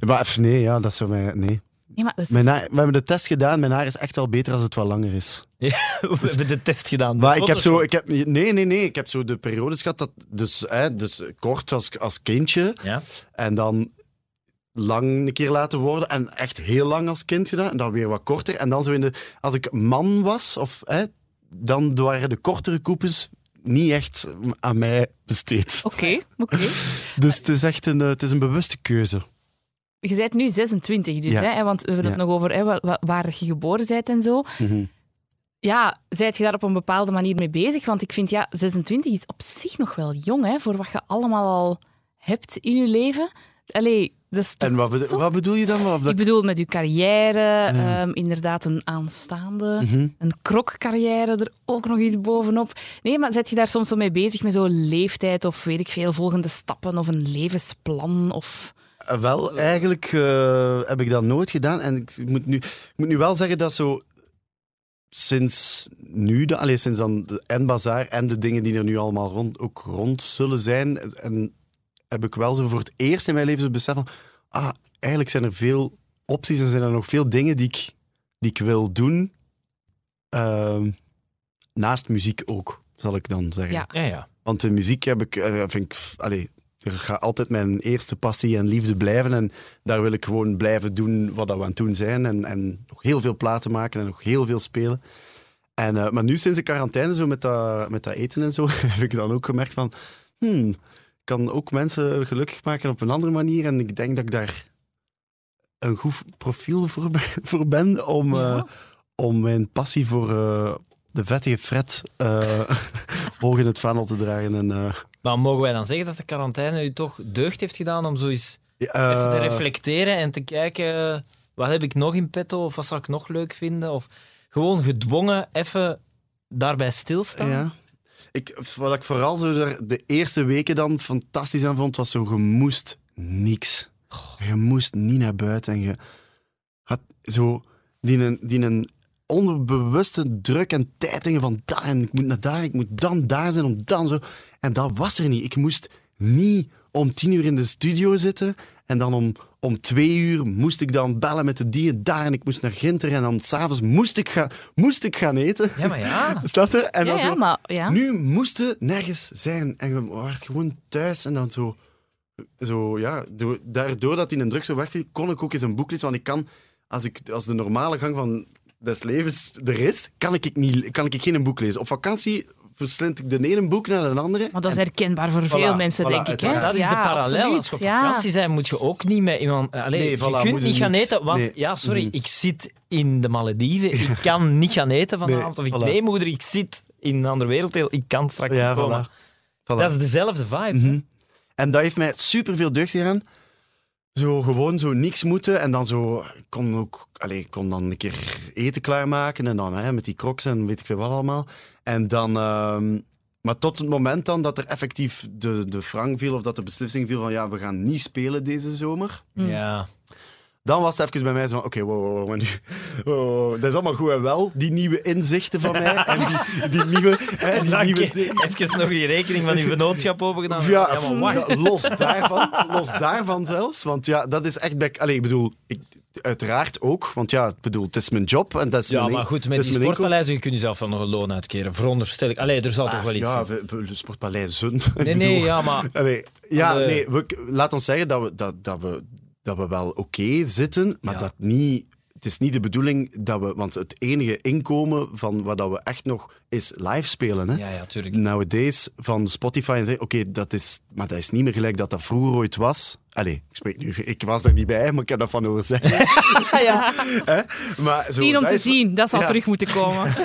Maar pff, nee, ja, dat zou mij... Nee. Ja, maar dat is Mijn haar- we hebben de test gedaan. Mijn haar is echt wel beter als het wat langer is. [laughs] We hebben de test gedaan. Maar ik heb zo... Ik heb, nee, nee, nee. Ik heb zo de periodes gehad dat... Dus, hè, dus kort als, als kindje. Ja? En dan lang een keer laten worden. En echt heel lang als kind gedaan. En dan weer wat korter. En dan zo in de... Als ik man was, of, hè, dan waren de kortere koepels niet echt aan mij besteed. Oké, oké. Dus het is echt een, eh, het is een bewuste keuze. Je bent nu 26, dus, Ja. hè, want we hebben het nog over hè, wa- wa- waar je geboren bent en zo. Mhm. Ja, zijt je daar op een bepaalde manier mee bezig? Want ik vind, ja, 26 is op zich nog wel jong, hè, voor wat je allemaal al hebt in je leven. Allee, En wat, bedo- wat bedoel je dan? Wat, Ik bedoel, met je carrière, ehm, inderdaad een aanstaande, Mhm. een krokcarrière er ook nog iets bovenop. Nee, maar zet je daar soms zo mee bezig met zo'n leeftijd of weet ik veel, volgende stappen of een levensplan? Of... Eh, Wel, eigenlijk eh, heb ik dat nooit gedaan. En ik moet nu, ik moet nu wel zeggen dat zo sinds nu, de, sinds dan de en Bazaar en de dingen die er nu allemaal rond, ook rond zullen zijn, en heb ik wel zo voor het eerst in mijn leven zo besef van, ah, eigenlijk zijn er veel opties en zijn er nog veel dingen die ik, die ik wil doen. Ehm, naast muziek ook, zal ik dan zeggen. Ja. Ja, ja. Want de muziek heb ik, eh, vind ik, allee, er gaat altijd mijn eerste passie en liefde blijven. En daar wil ik gewoon blijven doen wat we aan het doen zijn. En, en nog heel veel platen maken en nog heel veel spelen. En, eh, maar nu sinds de quarantaine, zo met dat, met dat eten en zo, [laughs] heb ik dan ook gemerkt van... Hmm, kan ook mensen gelukkig maken op een andere manier. En ik denk dat ik daar een goed profiel voor [laughs] ben, voor ben om, eh, om mijn passie voor eh, de vettige fret eh, [laughs] hoog in het vaandel te dragen. En, Maar mogen wij dan zeggen dat de quarantaine u toch deugd heeft gedaan om zo eens ja, even te reflecteren en te kijken wat heb ik nog in petto of wat zou ik nog leuk vinden? Of gewoon gedwongen even daarbij stilstaan? Ja. Ik, wat ik vooral zo de eerste weken dan fantastisch aan vond, was zo, je moest niks. Je moest niet naar buiten en je had zo die die een onderbewuste druk en tijd dingen van daar en ik moet naar daar, ik moet dan daar zijn om dan zo. En dat was er niet. Ik moest niet om tien uur in de studio zitten en dan om, om twee uur moest ik dan bellen met de die daar en ik moest naar Ginter en dan s'avonds moest ik, gaan moest ik gaan eten. Ja, maar ja. [laughs] Snap je? En Ja, dan ja, zo, maar ja. nu moesten nergens zijn. En je werd gewoon thuis en dan zo... zo ja, door, daardoor dat in een druk zo kon ik ook eens een boek lezen. Want ik kan, als, ik, als de normale gang van des levens er is, kan ik, niet, kan ik geen boek lezen. Op vakantie verslind ik de ene boek naar de andere. Maar dat is En- herkenbaar voor veel Voilà, mensen, voilà, denk ik. Hè? Dat is Ja, de parallel. absoluut. Als je op vakantie bent, moet je ook niet met iemand... Allee, Nee, je voilà, kunt niet gaan eten, want... Nee. Ja, sorry, Mhm. ik zit in de Malediven. [laughs] Ik kan niet gaan eten vanavond. Nee, of ik, voilà. nee, moeder, ik zit in een andere werelddeel. Ik kan straks Ja, niet komen. voilà. Voilà. Dat is dezelfde vibe. Mhm. En dat heeft mij super veel deugd gedaan. Zo gewoon zo niks moeten en dan zo. Ik kon ook. Allez, kon dan een keer eten klaarmaken en dan hè, met die crocs en weet ik veel wat allemaal. En dan. ehm, maar tot het moment dan dat er effectief de, de frank viel of dat de beslissing viel van ja, we gaan niet spelen deze zomer. Mm. Ja. Dan was het even bij mij zo van, oké, wow, wow, wow, maar wow, wow, dat is allemaal goed en wel, die nieuwe inzichten van mij en die, die nieuwe... Hè, die Dank nieuwe. Even nog die rekening van uw vennootschap opengedaan. Ja, maar wacht. da- los daarvan, los daarvan zelfs. Want ja, dat is echt... Bij, allee, ik bedoel, ik, uiteraard ook. Want ja, ik bedoel, het is mijn job. En dat is Ja, mijn, maar goed, met die sportpaleizen je kunt je zelf wel nog een loon uitkeren. Veronderstel ik. Allee, er zal toch inkomen. wel iets Ah, Ja, we, we, sportpaleizen. [laughs] Nee, nee, ja, maar... Allee, ja, nee, we, laat ons zeggen dat we, dat, dat we, dat we wel oké zitten, maar Ja. dat niet... Het is niet de bedoeling dat we... Want het enige inkomen van wat dat we echt nog is live spelen. Hè? Ja, ja, tuurlijk. nowadays van Spotify en zeggen, oké, dat is, maar dat is niet meer gelijk dat dat vroeger ooit was. Allee, ik spreek nu, ik was er niet bij, maar ik heb dat van horen zeggen. [laughs] ja. [laughs] Hè? Maar zo, Tien om te is- zien, dat zal Ja. terug moeten komen. [laughs]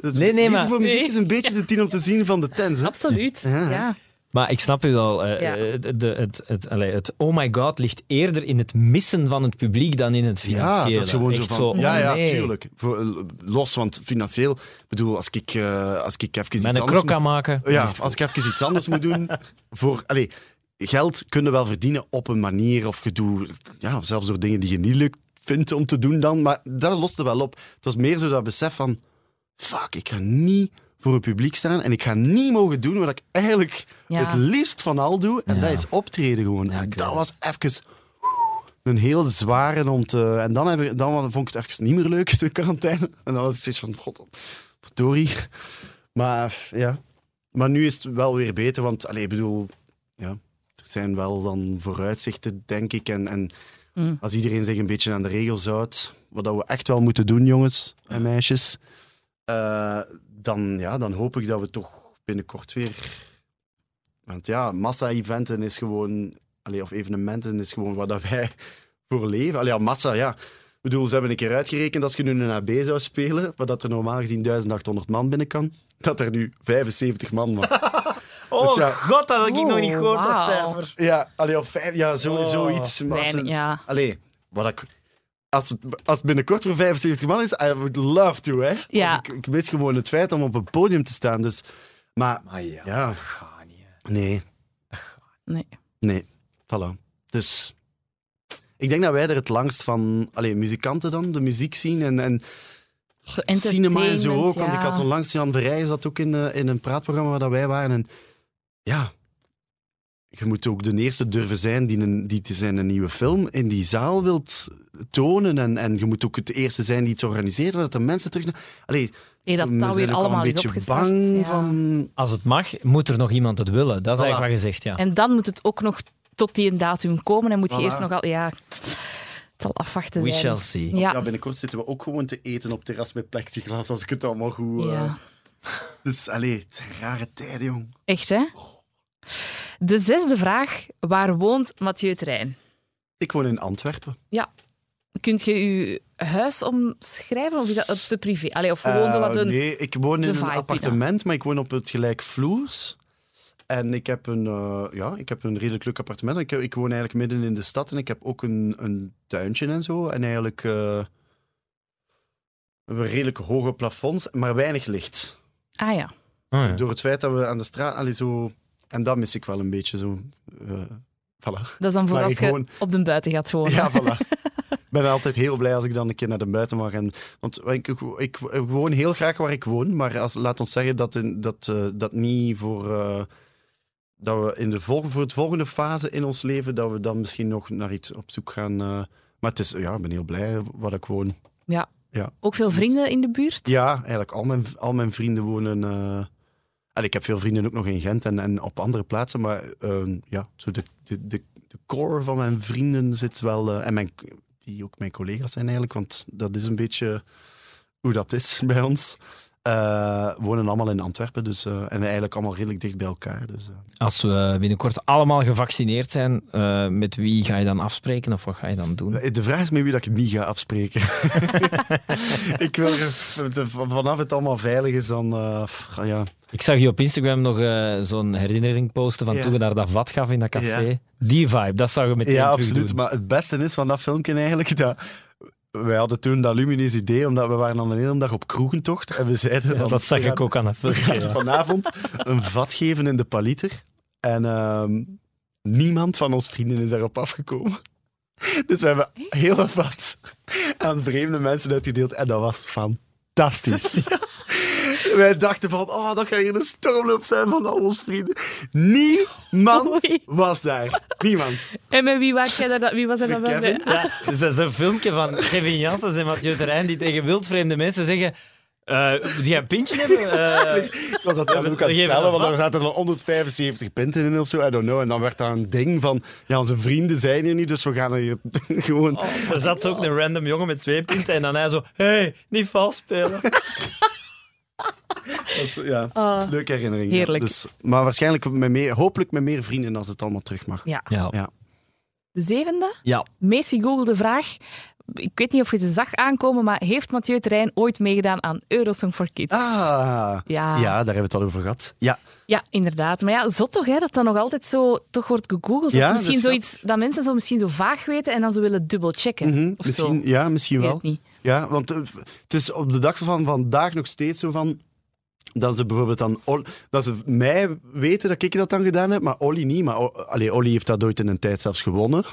Nee, nee, maar- voor muziek Nee. is een beetje de tien om te zien van de tens. Hè? Absoluut. Ja. Ja. Maar ik snap u al. eh, Ja. eh, de, het, het, allee, het oh my god ligt eerder in het missen van het publiek dan in het Ja, financiële. dat is gewoon zo van... ja, oh ja, nee. tuurlijk. Voor, eh, los, want financieel... Ik bedoel, als ik, eh, als ik even iets Met een anders... krok kan maken. Ja, als ik even iets anders moet doen. [laughs] Voor, allee, geld kunnen wel verdienen op een manier of gedoe. Ja, zelfs door dingen die je niet leuk vindt om te doen dan. Maar dat lost er wel op. Het was meer zo dat besef van... Fuck, ik ga niet voor een publiek staan en ik ga niet mogen doen wat ik eigenlijk Ja. het liefst van al doe. En Ja. dat is optreden gewoon. Ja, en dat was even een heel zware om te... En dan, heb ik, dan vond ik het even niet meer leuk, [laughs] de quarantaine. En dan was ik zoiets van, god, verdorie. Maar ja, maar nu is het wel weer beter, want allee, ik bedoel, ja, er zijn wel dan vooruitzichten, denk ik. En, en Mm. als iedereen zich een beetje aan de regels houdt, wat dat we echt wel moeten doen, jongens en meisjes, eh, dan, ja, dan hoop ik dat we toch binnenkort weer. Want ja, massa-eventen is gewoon, allee, of evenementen is gewoon wat dat wij [laughs] voor leven. Allee, ja, massa, ja. Ik bedoel, ze hebben een keer uitgerekend als je nu een AB zou spelen, waar dat er normaal gezien 1800 man binnen kan, dat er nu 75 man mag. [laughs] Oh Dus ja. god, dat heb ik nog niet gehoord, dat cijfer. Ja, allee, of vijf, ja zo, Oh. zoiets. Maar Weinig, ja. Allee, wat ik, als, het, als het binnenkort voor 75 man is, I would love to, hè. Ja. Ik, ik mis gewoon het feit om op een podium te staan. Dus, maar Maar ja, Ja. dat gaat niet. hè. nee, Nee. nee, voilà. Dus ik denk dat wij er het langst van, allee, muzikanten dan, de muziek zien en, en cinema en zo ook. Want ik had onlangs, Jan Verrij zat ook in, eh, in een praatprogramma waar dat wij waren. En ja, je moet ook de eerste durven zijn die, een, die te zijn een nieuwe film in die zaal wilt tonen. En, en je moet ook het eerste zijn die iets organiseert, dat de mensen terug... Allee, Nee, dat we dat zijn weer al allemaal een beetje bang ja. van... Als het mag, moet er nog iemand het willen. Dat is Voilà. eigenlijk wat gezegd, ja. En dan moet het ook nog tot die datum komen en moet je Voilà. eerst nog al... Ja, het zal afwachten We zijn. shall see. Ja. Ja, binnenkort zitten we ook gewoon te eten op terras met plexiglas, als ik het allemaal goed... eh, Ja. Dus, allee, het zijn rare tijden, jong. Echt, hè? De zesde vraag. Waar woont Mathieu Terrein? Ik woon in Antwerpen. Kunt je je huis omschrijven of is dat te privé? Allee, of gewoon zo wat Eh, een... Nee, ik woon in een ja. appartement, maar ik woon op het gelijkvloers. En ik heb een, eh, ja, ik heb een redelijk leuk appartement. Ik, ik woon eigenlijk midden in de stad en ik heb ook een, een tuintje en zo. En eigenlijk eh, we hebben redelijk hoge plafonds, maar weinig licht. Ah ja. Ja. Door het feit dat we aan de straat... Allee, zo, en dat mis ik wel een beetje. Zo, eh, voilà. Dat is dan voor Maar als ik je op de buiten gaat wonen. Ja, voilà. [laughs] Ik ben altijd heel blij als ik dan een keer naar de buiten mag. En, want ik, ik, ik, ik woon heel graag waar ik woon, maar als, laat ons zeggen dat in, dat, eh, dat niet voor... eh, dat we in de voor het volgende fase in ons leven, dat we dan misschien nog naar iets op zoek gaan. maar het is, ja, ik ben heel blij waar ik woon. Ook veel vrienden in de buurt? Ja, eigenlijk al mijn, al mijn vrienden wonen... en ik heb veel vrienden ook nog in Gent en, en op andere plaatsen, maar eh, ja, zo de, de, de, de core van mijn vrienden zit wel... eh, en mijn, die ook mijn collega's zijn eigenlijk, want dat is een beetje hoe dat is [laughs] bij ons. eh, wonen allemaal in Antwerpen. Dus, eh, en eigenlijk allemaal redelijk dicht bij elkaar. Dus. Als we binnenkort allemaal gevaccineerd zijn, met wie ga je dan afspreken of wat ga je dan doen? De vraag is met wie dat ik niet ga afspreken. [laughs] [laughs] ik wil er- vanaf het allemaal veilig is, dan ja. Ik zag je op Instagram nog eh, zo'n herinnering posten van Ja. toen je daar dat vat gaf in dat café. Ja. Die vibe, dat zou je meteen Ja, absoluut. doen. Maar het beste is van dat filmpje eigenlijk dat wij hadden toen dat lumineus idee, omdat we waren dan een hele dag op kroegentocht en we zeiden Ja, van, dat zag we ik ook aan het we filmpje. vanavond een vat geven in de paliter. En ehm, niemand van ons vrienden is daarop afgekomen. Dus we hebben heel wat vat aan vreemde mensen uitgedeeld en dat was fantastisch. [laughs] Wij dachten van, oh, dat gaat hier een stormloop zijn van al onze vrienden. Niemand Oei. was daar. Niemand. En met wie, was jij daar, wie was er dan bij? Kevin? Ja, dus dat is een filmpje van Kevin Janssens en Mathieu Terrein die tegen wildvreemde mensen zeggen eh moet jij een pintje hebben? Eh, Ik was dat ook aan het tellen, want er vat. zaten er 175 punten in of zo, I don't know. En dan werd dat een ding van, ja, onze vrienden zijn hier niet, dus we gaan er hier [laughs] gewoon... er zat zo ook een random jongen met twee punten en dan hij zo, hey, niet vals spelen. [laughs] Dat is, ja, Oh, leuke herinnering. ja. Heerlijk. Dus, maar waarschijnlijk met meer, hopelijk met meer vrienden als het allemaal terug mag. ja. Ja. Ja. De zevende, ja. meest gegoogelde vraag. Ik weet niet of je ze zag aankomen, maar heeft Mathieu Terrein ooit meegedaan aan Eurosong for Kids? Ah, Ja. ja, daar hebben we het al over gehad. Ja, Ja, inderdaad. Maar ja, zot toch, hè, dat dat nog altijd zo toch wordt gegoogeld. Ja, of dat misschien is zoiets dat mensen zo misschien zo vaag weten en dan zo willen dubbelchecken. of misschien, zo. ja, misschien Ik weet wel. het niet. Ja, want eh, het is op de dag van vandaag nog steeds zo van... Dat ze bijvoorbeeld dan... Dat ze mij weten dat ik dat dan gedaan heb, maar Olly niet. Maar allee, Olly heeft dat ooit in een tijd zelfs gewonnen.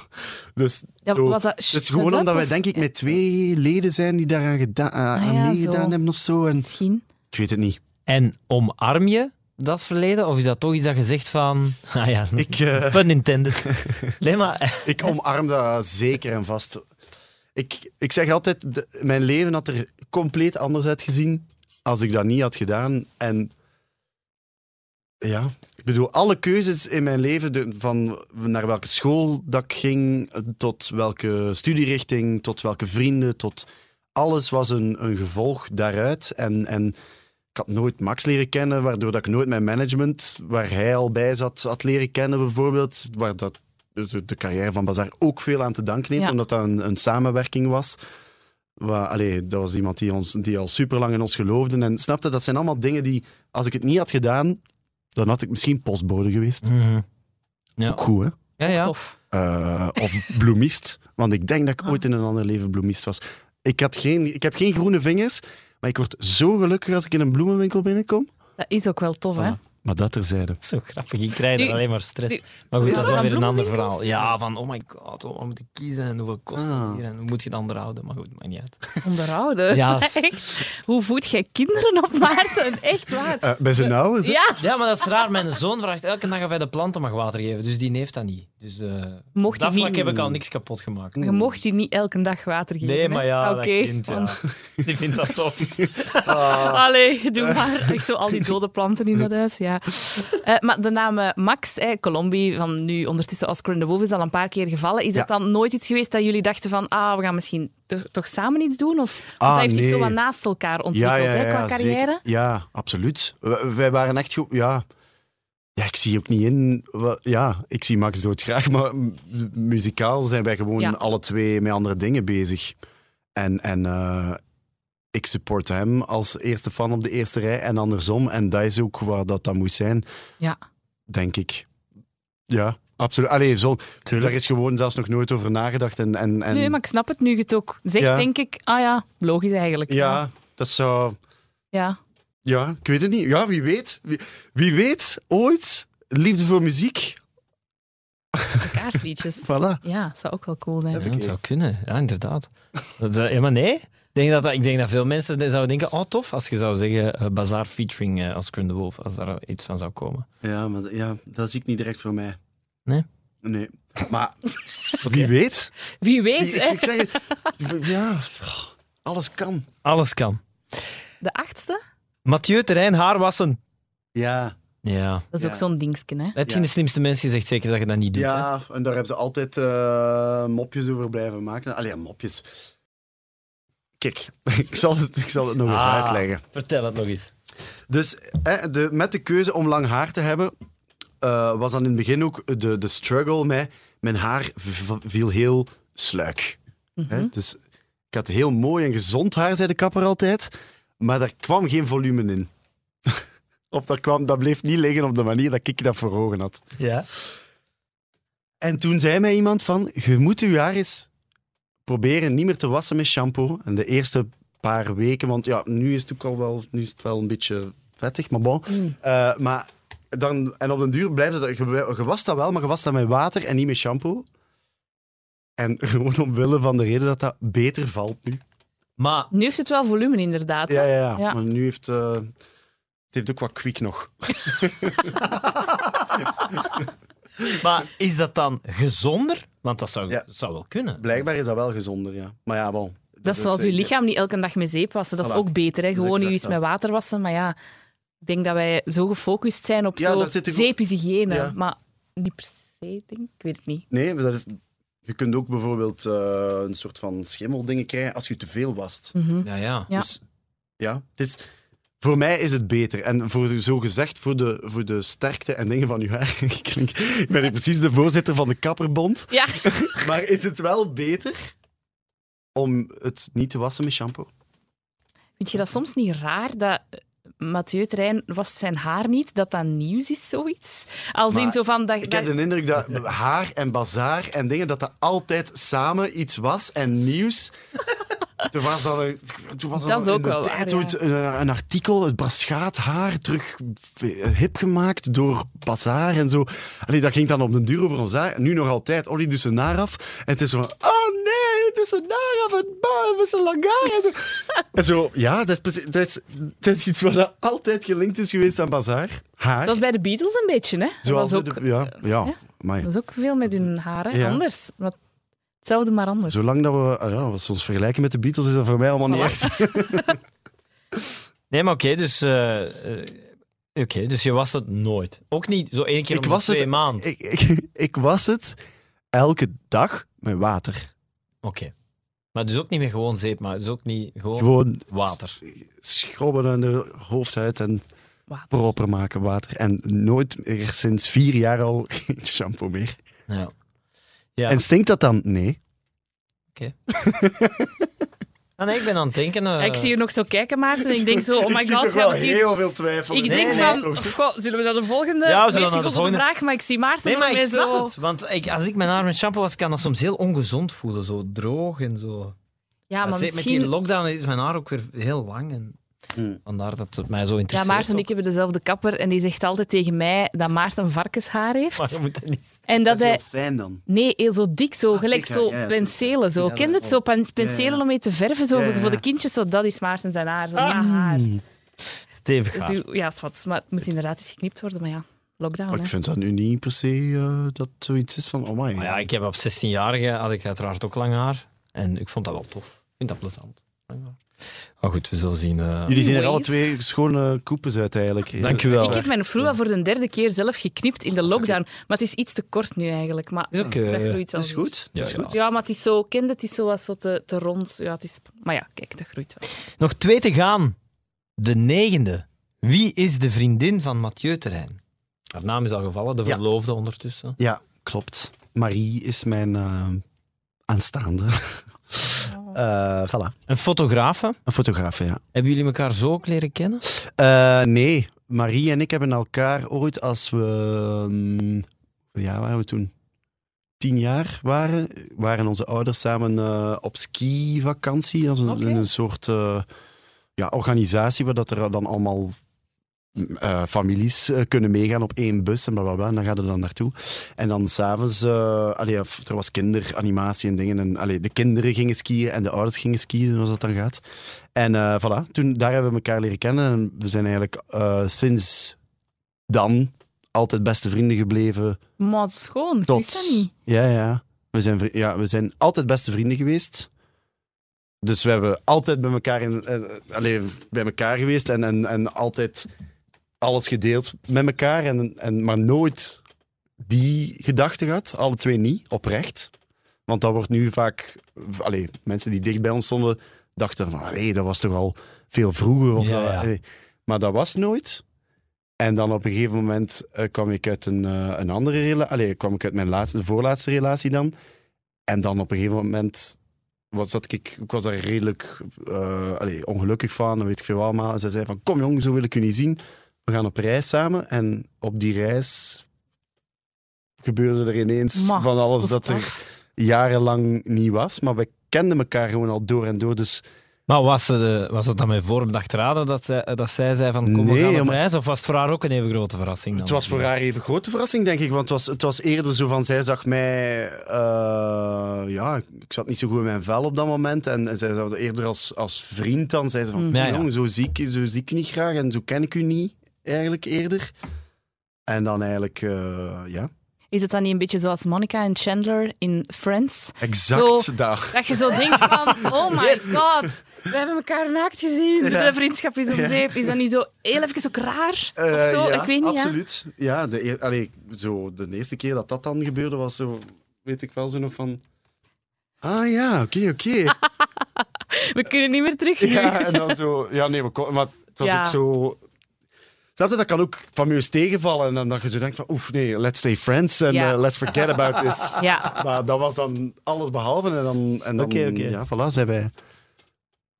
Dus Ja, Zo. was dat het is Shut gewoon omdat wij denk ik met twee leden zijn die daaraan geda- aan Ah ja, meegedaan zo. hebben of zo. En, Misschien. ik weet het niet. En omarm je dat verleden? Of is dat toch iets dat je zegt van... [laughs] Ah ja, [laughs] Ik, eh, [laughs] pun intended. Nee, maar... ik omarm dat zeker en vast. Ik, ik zeg altijd, de- mijn leven had er compleet anders uitgezien als ik dat niet had gedaan. En ja, ik bedoel, alle keuzes in mijn leven, de- van naar welke school dat ik ging, tot welke studierichting, tot welke vrienden, tot alles was een, een gevolg daaruit. En, en ik had nooit Max leren kennen, waardoor dat ik nooit mijn management, waar hij al bij zat, had leren kennen bijvoorbeeld. Waar dat de, de carrière van Bazaar ook veel aan te danken heeft, Ja. omdat dat een, een samenwerking was. Waar, allee, dat was iemand die, ons, die al super lang in ons geloofde. En snapte, dat zijn allemaal dingen die, als ik het niet had gedaan, dan had ik misschien postbode geweest. Mhm. Ja. Ook goed, hè? Ja, ja. Tof. Eh, of bloemist. Want ik denk dat ik ooit in een ander leven bloemist was. Ik, had geen, ik heb geen groene vingers, maar ik word zo gelukkig als ik in een bloemenwinkel binnenkom. Dat is ook wel tof, hè? Maar dat terzijde. Zo grappig, ik krijg er Nu- alleen maar stress. Maar goed, Is dat is dan weer een ander verhaal. Ja, van oh my god, wat moet ik kiezen en hoeveel kost het Ah. hier en hoe moet je het onderhouden? Maar goed, maakt niet uit. [laughs] Onderhouden. Ja. [laughs] Echt? Hoe voed jij kinderen op, Maarten? [laughs] Echt waar. Eh, bij zijn oude, zo- Ja, Ja, maar dat is raar. Mijn zoon vraagt elke dag of hij de planten mag water geven, dus die heeft dat niet. Dus eh Mocht op dat vlak niet- heb ik al niks kapot gemaakt. je mocht die niet elke dag water geven. Nee, maar ja, dat kind, ja. Die vindt dat tof. Allee, doe maar. Echt zo al die dode planten in dat huis, ja. Eh, maar de naam eh, Max, eh, Colombi, van nu ondertussen Oscar and the Wolf, is al een paar keer gevallen. Is dat Ja. dan nooit iets geweest dat jullie dachten van, ah, we gaan misschien toch, toch samen iets doen? Of Ah, dat heeft zich zo wat naast elkaar ontwikkeld, hè, qua carrière? zeker. Ja, absoluut. Wij waren echt goed. Ja. ja, ik zie ook niet in. Ja, ik zie Max doodgraag, maar m- muzikaal zijn wij gewoon alle twee met andere dingen bezig. En, en eh, ik support hem als eerste fan op de eerste rij en andersom. En dat is ook waar dat, dat moet zijn, Ja. denk ik. Ja, absoluut. Allee, zo, daar is gewoon zelfs nog nooit over nagedacht. En, en, en, Nee, maar ik snap het. Nu je het ook zegt, Ja. denk ik, ah ja, logisch eigenlijk. Ja, dat zou... Ja. Ja, ik weet het niet. Ja, wie weet. Wie, wie weet, ooit, liefde voor muziek. Kaarsliedjes. [laughs] Voilà. Ja, zou ook wel cool zijn. Ja, dat zou kunnen, ja, inderdaad. Dat, eh, ja, maar nee, denk dat, ik denk dat veel mensen zouden denken, oh tof, als je zou zeggen eh, Bazaar featuring eh Oscar and the Wolf, als daar iets van zou komen. Ja, maar ja, dat zie ik niet direct voor mij. Nee? Nee. Maar [laughs] wie weet. Wie weet, Wie- ik, hè. ik zeg het. [laughs] Ja, alles kan. Alles kan. De achtste? Mathieu Terrein, haar wassen. Ja. Ja. Dat is Ja. ook zo'n dingetje, hè. Heb je Ja. de slimste mensen gezegd zeker dat je dat niet doet? hè? Ja, en daar hebben ze altijd eh, mopjes over blijven maken. Allee, ja, mopjes. Ik kijk, [laughs] ik zal het, ik zal het nog eens Ah, uitleggen. Vertel het nog eens. Dus hè, de, met de keuze om lang haar te hebben, eh, was dan in het begin ook de, de struggle met mijn haar viel heel sluik. Hè? Dus ik had heel mooi en gezond haar, zei de kapper altijd, maar daar kwam geen volume in. [laughs] of dat, kwam, dat bleef niet liggen op de manier dat ik dat voor ogen had. Ja. En toen zei mij iemand van, je moet je haar eens proberen niet meer te wassen met shampoo. En de eerste paar weken, want ja, nu is het ook al wel, nu is het wel een beetje vettig, maar bon. Eh, maar dan, en op den duur blijft het, je, je wast dat wel, maar je wast dat met water en niet met shampoo. En [laughs] gewoon omwille van de reden dat dat beter valt nu. Maar Nu heeft het wel volume, inderdaad. Ja, ja, ja. Ja. Maar nu heeft eh, het heeft ook wat kwik nog. [laughs] Maar is dat dan gezonder? Want dat zou, Ja. dat zou wel kunnen. Blijkbaar is dat wel gezonder, ja. Maar ja, bon. Dat is zoals eh, je lichaam niet elke dag met zeep wassen. Dat is Voilà. ook beter. Hè? Is Gewoon nu eens met water wassen. Maar ja, ik denk dat wij zo gefocust zijn op Ja, zo ook- zeephygiëne. Ja. Maar niet per se, denk ik. Ik weet het niet. Nee, maar dat is, je kunt ook bijvoorbeeld eh, een soort van schimmeldingen krijgen als je te veel wast. Mhm. Ja, ja. Ja. Dus ja, het is, voor mij is het beter. En voor, zo gezegd, voor de, voor de sterkte en dingen van uw haar. [laughs] ik, klink, ik ben precies de voorzitter van de Kapperbond. Ja, [laughs] Maar is het wel beter om het niet te wassen met shampoo? vind je dat soms niet raar dat Mathieu Terrein wast zijn haar niet, dat dat nieuws is, zoiets? In Maar zo van... Dat, Ik heb de indruk dat haar en bazaar en dingen, dat dat altijd samen iets was en nieuws. Er was dan een, er was Dat is ook wel tijd waar, ooit een, een artikel, het Braschaat haar, terug hip gemaakt door Bazaar en zo. Allee, dat ging dan op de duur over ons haar. Nu nog altijd, Olly doet zijn haar af. En het is zo van, oh nee, is zijn haar af en met zijn lang haar. En zo, en zo ja, dat is, dat, is, dat is iets wat dat altijd gelinkt is geweest aan Bazaar. Haar. Zoals bij de Beatles een beetje, hè? Dat Zoals was bij ook, de- ja, ja, dat is ook veel met hun haren. Ja. Anders. Hetzelfde, maar anders. Zolang dat we, ah ja, als we ons vergelijken met de Beatles, is dat voor mij allemaal niet erg. [laughs] Nee, maar oké, dus... eh, eh, Oké, dus je was het nooit. Ook niet zo één keer Ik was twee het- maanden. ik, ik, [laughs] ik was het elke dag met water. Oké. Maar dus ook niet meer gewoon zeep, maar dus ook niet gewoon, Gewoon water. schrobben aan de hoofd uit en Water. proper maken water. En nooit meer sinds vier jaar al [laughs] geen shampoo meer. Ja. Ja. En stinkt dat dan? Nee. Ah, nee, ik ben aan het denken... eh, ik zie je nog zo kijken, Maarten, en ik denk zo, oh [laughs] my god, we hier... heel veel twijfel. Ik denk Nee, van, nee, toch. goh, zullen we naar de volgende? Ja, we zullen naar de volgende. vraag, maar ik zie Maarten Nee, nog maar ik snap zo... het. Want ik, als ik mijn haar met shampoo was, kan dat soms heel ongezond voelen. Zo droog en zo. Ja, Maar maar zeker Met misschien... die lockdown is mijn haar ook weer heel lang. En Hmm. vandaar dat het mij zo Ja, interesseert. Maarten en ik hebben dezelfde kapper en die zegt altijd tegen mij dat Maarten varkenshaar heeft. Maar je moet het niet... En Dat dat is hij... heel fijn dan. Nee, heel zo dik, zo, Ah, gelijk zo ja, ja. penselen. Zo. Ja, Ken je dat het? Zo pen- penselen Ja, ja. om mee te verven, zo, Ja, voor- ja. voor de kindjes. Zo, dat is Maarten zijn haar, zo na haar. Stevig haar. Ja, wat, maar het moet inderdaad eens geknipt worden, maar ja, lockdown. Maar ik vind dat nu niet per se eh, dat zoiets is van, oh my. Maar ja, ik heb op 16-jarige had ik uiteraard ook lang haar. En ik vond dat wel tof. Ik vind dat plezant. Lang haar. Maar goed, we zullen zien. eh. Jullie zien er alle twee schone koepes uit eigenlijk. [laughs] Dank u wel. Ik heb mijn vroeger voor de derde keer zelf geknipt in de lockdown. Maar het is iets te kort nu eigenlijk. Maar Is dat groeit wel. Dat is goed. Ja, Dat is goed. Ja, maar het is zo, kende het is zo wat zo te, te rond. Ja, het is, maar ja, kijk, dat groeit wel. Nog twee te gaan. De negende. Wie is de vriendin van Mathieu Terrein? Haar naam is al gevallen, de Ja. verloofde ondertussen. Ja, klopt. Marie is mijn eh, aanstaande. [laughs] Voilà, Een fotografe. een fotograaf, ja. Hebben jullie elkaar zo ook leren kennen? Eh, nee, Marie en ik hebben elkaar ooit als we... mm, ja, waren we toen? Tien jaar waren, waren onze ouders samen eh, op skivakantie. Als een, Oké. in een soort eh, ja, organisatie waar dat er dan allemaal eh, families eh, kunnen meegaan op één bus en bla bla bla. En dan gaan we dan naartoe. En dan s'avonds, uh, er was kinderanimatie en dingen. En allee, de kinderen gingen skiën en de ouders gingen skiën, zoals dat dan gaat. En voilà, toen, daar hebben we elkaar leren kennen. En we zijn eigenlijk sinds dan altijd beste vrienden gebleven. Maar is schoon, ik Tot, wist dat niet. Ja, ja. We zijn, ja. we zijn altijd beste vrienden geweest. Dus we hebben altijd bij elkaar, in, allee, bij elkaar geweest en, en, en altijd alles gedeeld met elkaar. En, en, maar nooit die gedachte gehad. Alle twee niet, oprecht. Want dat wordt nu vaak... Allee, mensen die dicht bij ons stonden, dachten van, nee, dat was toch al veel vroeger. Of Ja, dat- ja. allee. Maar dat was nooit. En dan op een gegeven moment eh, kwam ik uit een, eh, een andere relatie. kwam ik uit mijn laatste, de voorlaatste relatie dan. En dan op een gegeven moment was dat ik, ik was daar redelijk eh, allee, ongelukkig van, weet ik veel allemaal. En zij zei van, kom jong, zo wil ik je niet zien. We gaan op reis samen. En op die reis gebeurde er ineens Ma, van alles dat er jarenlang niet was. Maar we kenden elkaar gewoon al door en door. Dus Maar was, de, was het dan met voorbedacht raden dat zij, dat zij zei van kom, we gaan op reis? Of was het voor haar ook een even grote verrassing? Dan? Het was voor haar even grote verrassing, denk ik. Want het was, het was eerder zo van, zij zag mij... eh, ja, ik zat niet zo goed in mijn vel op dat moment. En, en zij zag het eerder als, als vriend dan. Zei ze van, Mm. Ja, ja. jong, zo, zie ik, zo zie ik niet graag. En zo ken ik u niet, eigenlijk, eerder. En dan eigenlijk, eh, ja... Is het dan niet een beetje zoals Monica en Chandler in Friends? Exact Zo- daar. Dat je zo denkt van, oh my god, we hebben elkaar naakt gezien. Ja. De vriendschap is om Ja. zeep. Is dat niet zo heel even ook raar? Eh, of zo? ja, ik weet niet, absoluut. Ja, de, allee, zo, de eerste keer dat dat dan gebeurde, was zo... Weet ik wel zo nog van... Ah ja, oké, oké. [laughs] We kunnen niet meer terug nu. Ja, en dan zo... Ja, nee, ko- maar het was ook zo... Snap je, dat kan ook fameus tegenvallen. En dan dat je zo denkt van, oef, nee, let's stay friends en Ja. eh, let's forget about this. [laughs] Ja. Maar dat was dan alles behalve. En dan, en dan ja, voilà, zei wij...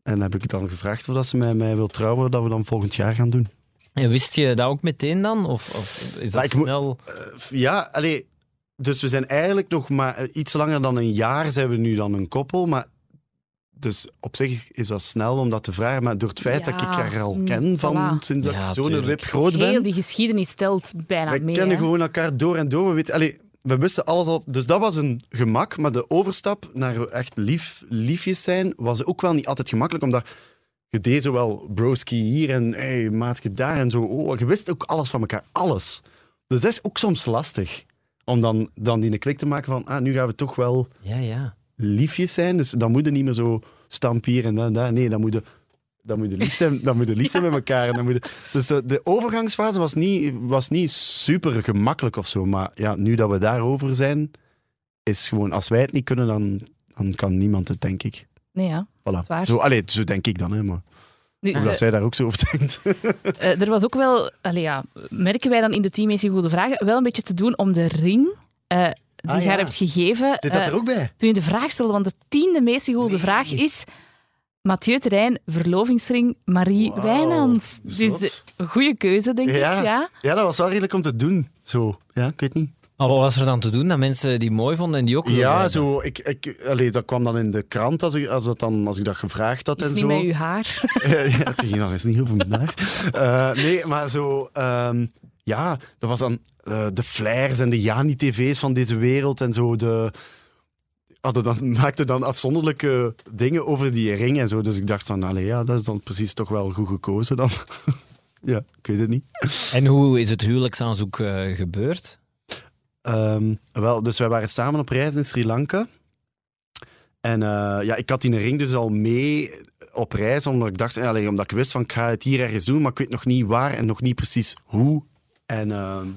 En heb ik het dan gevraagd of dat ze mij, mij wil trouwen, dat we dan volgend jaar gaan doen. En wist je dat ook meteen dan? Of, of is dat Maar snel... Ja, allee, dus we zijn eigenlijk nog maar eh, iets langer dan een jaar zijn we nu dan een koppel. Maar dus op zich is dat snel om dat te vragen. Maar door het feit dat ik haar al mm, ken van voilà. sinds dat Ja, ik zo'n wip groot Heel ben. die geschiedenis stelt bijna We mee. kennen hè. gewoon elkaar door en door. We, weten, allee, we wisten alles al. Dus dat was een gemak. Maar de overstap naar echt lief, liefjes zijn was ook wel niet altijd gemakkelijk. Omdat je deed zo wel broski hier en hey, maatje daar en zo. Oh, je wist ook alles van elkaar. Alles. Dus dat is ook soms lastig. Om dan, dan die klik te maken van, ah, nu gaan we toch wel Ja, ja. Liefjes zijn. Dus dan moet je niet meer zo stamp hier en daar. Nee, dan moet je, dan moet je lief zijn, dan moet je lief zijn [laughs] met elkaar. En dan moet je, dus de, de overgangsfase was niet, was niet super gemakkelijk of zo. Maar ja, nu dat we daarover zijn, is gewoon, als wij het niet kunnen, dan, dan kan niemand het, denk ik. Nee, ja. Voilà. waar. Zo, allee, zo denk ik dan, hè, maar Nu, hoe de- dat zij daar ook zo over denkt. [laughs] eh, er was ook wel, allee, ja, merken wij dan in de Team AC Goede Vragen, wel een beetje te doen om de ring eh, die Ah, je haar ja. hebt gegeven. Zit dat eh, er ook bij? toen je de vraag stelde, want de tiende meest Nee. vraag is Mathieu Terrein, verlovingsring Marie Wauw, Wijnands. Dus een goede keuze, denk Ja. ik. Ja. Ja, dat was wel redelijk om te doen. Zo, ja, ik weet niet. Maar wat was er dan te doen dat mensen die mooi vonden en die ook Ja, hebben? zo, ik, ik, allee, dat kwam dan in de krant als ik, als dat, dan, als ik dat gevraagd had Is en niet zo. met uw haar. [laughs] Ja, het ging nog eens niet over mijn haar. Eh, nee, maar zo... ehm, ja, dat was dan eh, de flares en de Jani-tv's van deze wereld en zo. De, hadden dan, [laughs] maakten dan afzonderlijke dingen over die ring en zo. Dus ik dacht van, allee, ja, dat is dan precies toch wel goed gekozen dan. [laughs] ja, ik weet het niet. En hoe is het huwelijksaanzoek eh, gebeurd? Ehm, wel, dus wij waren samen op reis in Sri Lanka. En eh, ja, ik had die ring dus al mee op reis, omdat ik dacht, allee, omdat ik wist van ik ga het hier ergens doen, maar ik weet nog niet waar en nog niet precies hoe. En ehm,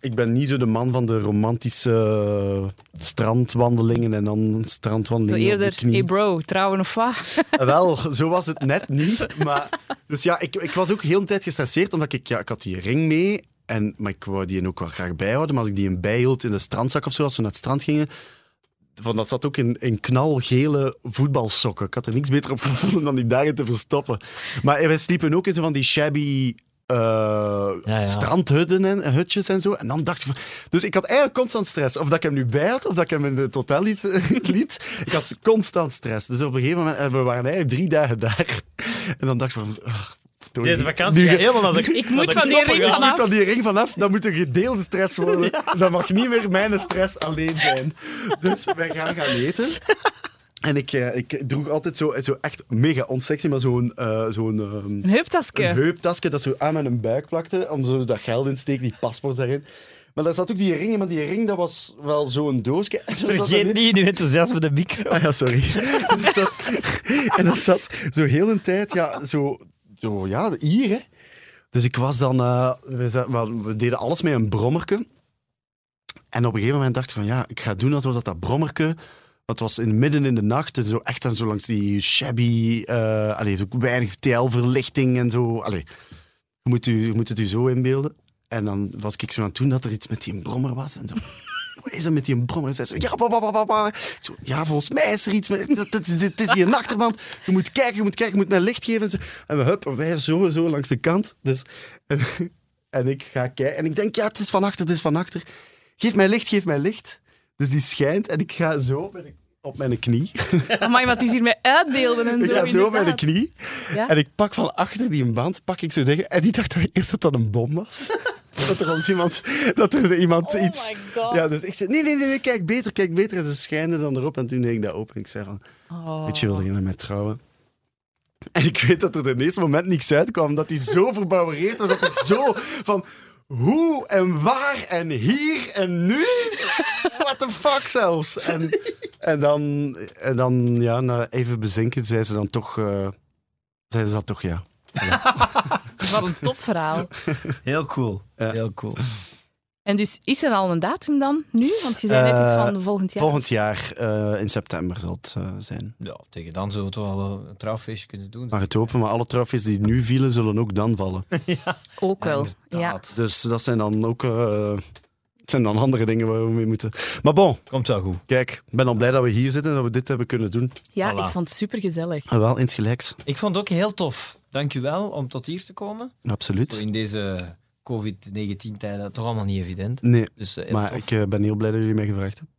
ik ben niet zo de man van de romantische eh, strandwandelingen en dan Zo strandwandelingen de eerder, hey bro, trouwen of wat? [laughs] Eh, Wel, zo was het net niet. Maar, dus ja, ik, ik was ook heel de tijd gestresseerd, omdat ik, ja, ik had die ring mee. En, maar ik wou die ook wel graag bijhouden. Maar als ik die een bijhield in de strandzak of zo, als we naar het strand gingen, van, dat zat ook in, in knalgele voetbalsokken. Ik had er niks beter op gevonden dan die daarin te verstoppen. Maar wij sliepen ook in zo van die shabby eh, ja. strandhutten en hutjes en zo. En dan dacht ik van... Dus ik had eigenlijk constant stress. Of dat ik hem nu bij had, of dat ik hem in het hotel liet. [laughs] liet. Ik had constant stress. Dus op een gegeven moment... en We waren eigenlijk drie dagen daar. En dan dacht ik van... Tony, Deze vakantie nu- gaat helemaal naar de Ik moet de van die ring gaan. ik moet vanaf. van die ring vanaf, dat moet een gedeelde stress worden. [laughs] Dat mag niet meer mijn stress alleen zijn. Dus wij gaan gaan eten. En ik, eh, ik droeg altijd zo, zo echt mega onsexy, maar zo'n eh, zo'n ehm, Een heuptasje. een heuptasje dat zo aan mijn buik plakte, om zo dat geld in te steken, die paspoort daarin. Maar daar zat ook die ring in, maar die ring dat was wel zo'n doosje. [laughs] Zat Vergeet niet uw enthousiasme de micro. Ah ja, sorry. Dus [laughs] dat zat- en dat zat zo heel een tijd, ja, zo, zo ja, hier, hè. Dus ik was dan, eh, we, za- wel, we deden alles met een brommerke. En op een gegeven moment dacht ik van, ja, ik ga doen alsof dat, dat brommerke Het was in midden in de nacht en zo echt dan zo langs die shabby, eh allee, zo weinig TL-verlichting en zo. Allee, je, moet u, je moet het u zo inbeelden. En dan was ik zo aan het doen dat er iets met die brommer was en zo. [laughs] Wat is er met die brommer? En zij zo, ja, ba, ba, ba, ba, ba. Ik Zo, ja, volgens mij is er iets dit is die achterband. Je moet kijken, je moet kijken, je moet mij licht geven. En, zo. en we huppen, wij zo, zo langs de kant. Dus, en, [laughs] en ik ga kijken en ik denk, ja, het is van achter, het is van achter. Geef mij licht, geef mij licht. Dus die schijnt en ik ga zo met de- op mijn knie. [laughs] Amai, wat is hier met uitbeelden en zo. Ik ga zo op mijn knie. Ja? En ik pak van achter die band, pak ik zo dingen. En die dacht eerst dat dat een bom was. [laughs] dat er ons iemand, dat er iemand Oh iets... my god. Ja, dus ik zei, nee, nee, nee, kijk beter, kijk beter. En ze schijnen dan erop. En toen deed ik dat open. En ik zei van, Oh. weet je, wilde je met mij trouwen? En ik weet dat er de eerste moment niks uitkwam. Dat hij zo [laughs] verbouwereerd was. Dat hij zo van, hoe en waar en hier en nu? [laughs] What the fuck zelfs? En, en dan, en dan ja, na even bezinken, zei ze dan toch... eh zei ze dat toch ja. [laughs] Wat een topverhaal. [laughs] Heel cool. Ja. Heel cool. En dus is er al een datum dan nu? Want je zei net iets Eh, van volgend jaar. Volgend jaar eh, in september zal het eh, zijn. Ja, tegen dan zullen we toch wel een trouwfeestje kunnen doen. Mag het hopen, maar alle trofees die nu vielen, zullen ook dan vallen. [laughs] Ook wel. Ja. Dus dat zijn dan ook eh, het zijn dan andere dingen waar we mee moeten. Maar bon, Komt wel goed. kijk, ik ben al blij dat we hier zitten en dat we dit hebben kunnen doen. ja, Voilà. ik vond het super gezellig. En wel insgelijks, Ik vond het ook heel tof. Dank u wel om tot hier te komen. absoluut. In deze COVID-19-tijden toch allemaal niet evident. Nee, Dus eh, maar tof. ik eh, ben heel blij dat jullie mij gevraagd hebben.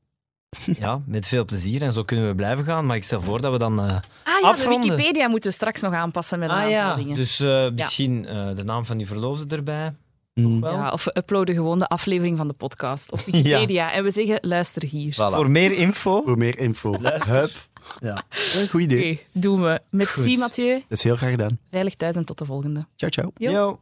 [laughs] Ja, met veel plezier. En zo kunnen we blijven gaan. Maar ik stel voor dat we dan... eh, Ah ja, Afronden. de Wikipedia moeten we straks nog aanpassen met een ah aantal ja, dingen. dus eh, misschien eh, de naam van die verloofde erbij. Mm. Wel. Ja, of we uploaden gewoon de aflevering van de podcast op [laughs] Wikipedia. En we zeggen, luister hier. Voor meer info. Voor meer info. Luister. Hup. Ja, een goed idee. Oké, doen we. Merci Goed. Mathieu. Dat is heel graag gedaan. Veilig thuis en tot de volgende. Ciao, ciao. Jo. Yo.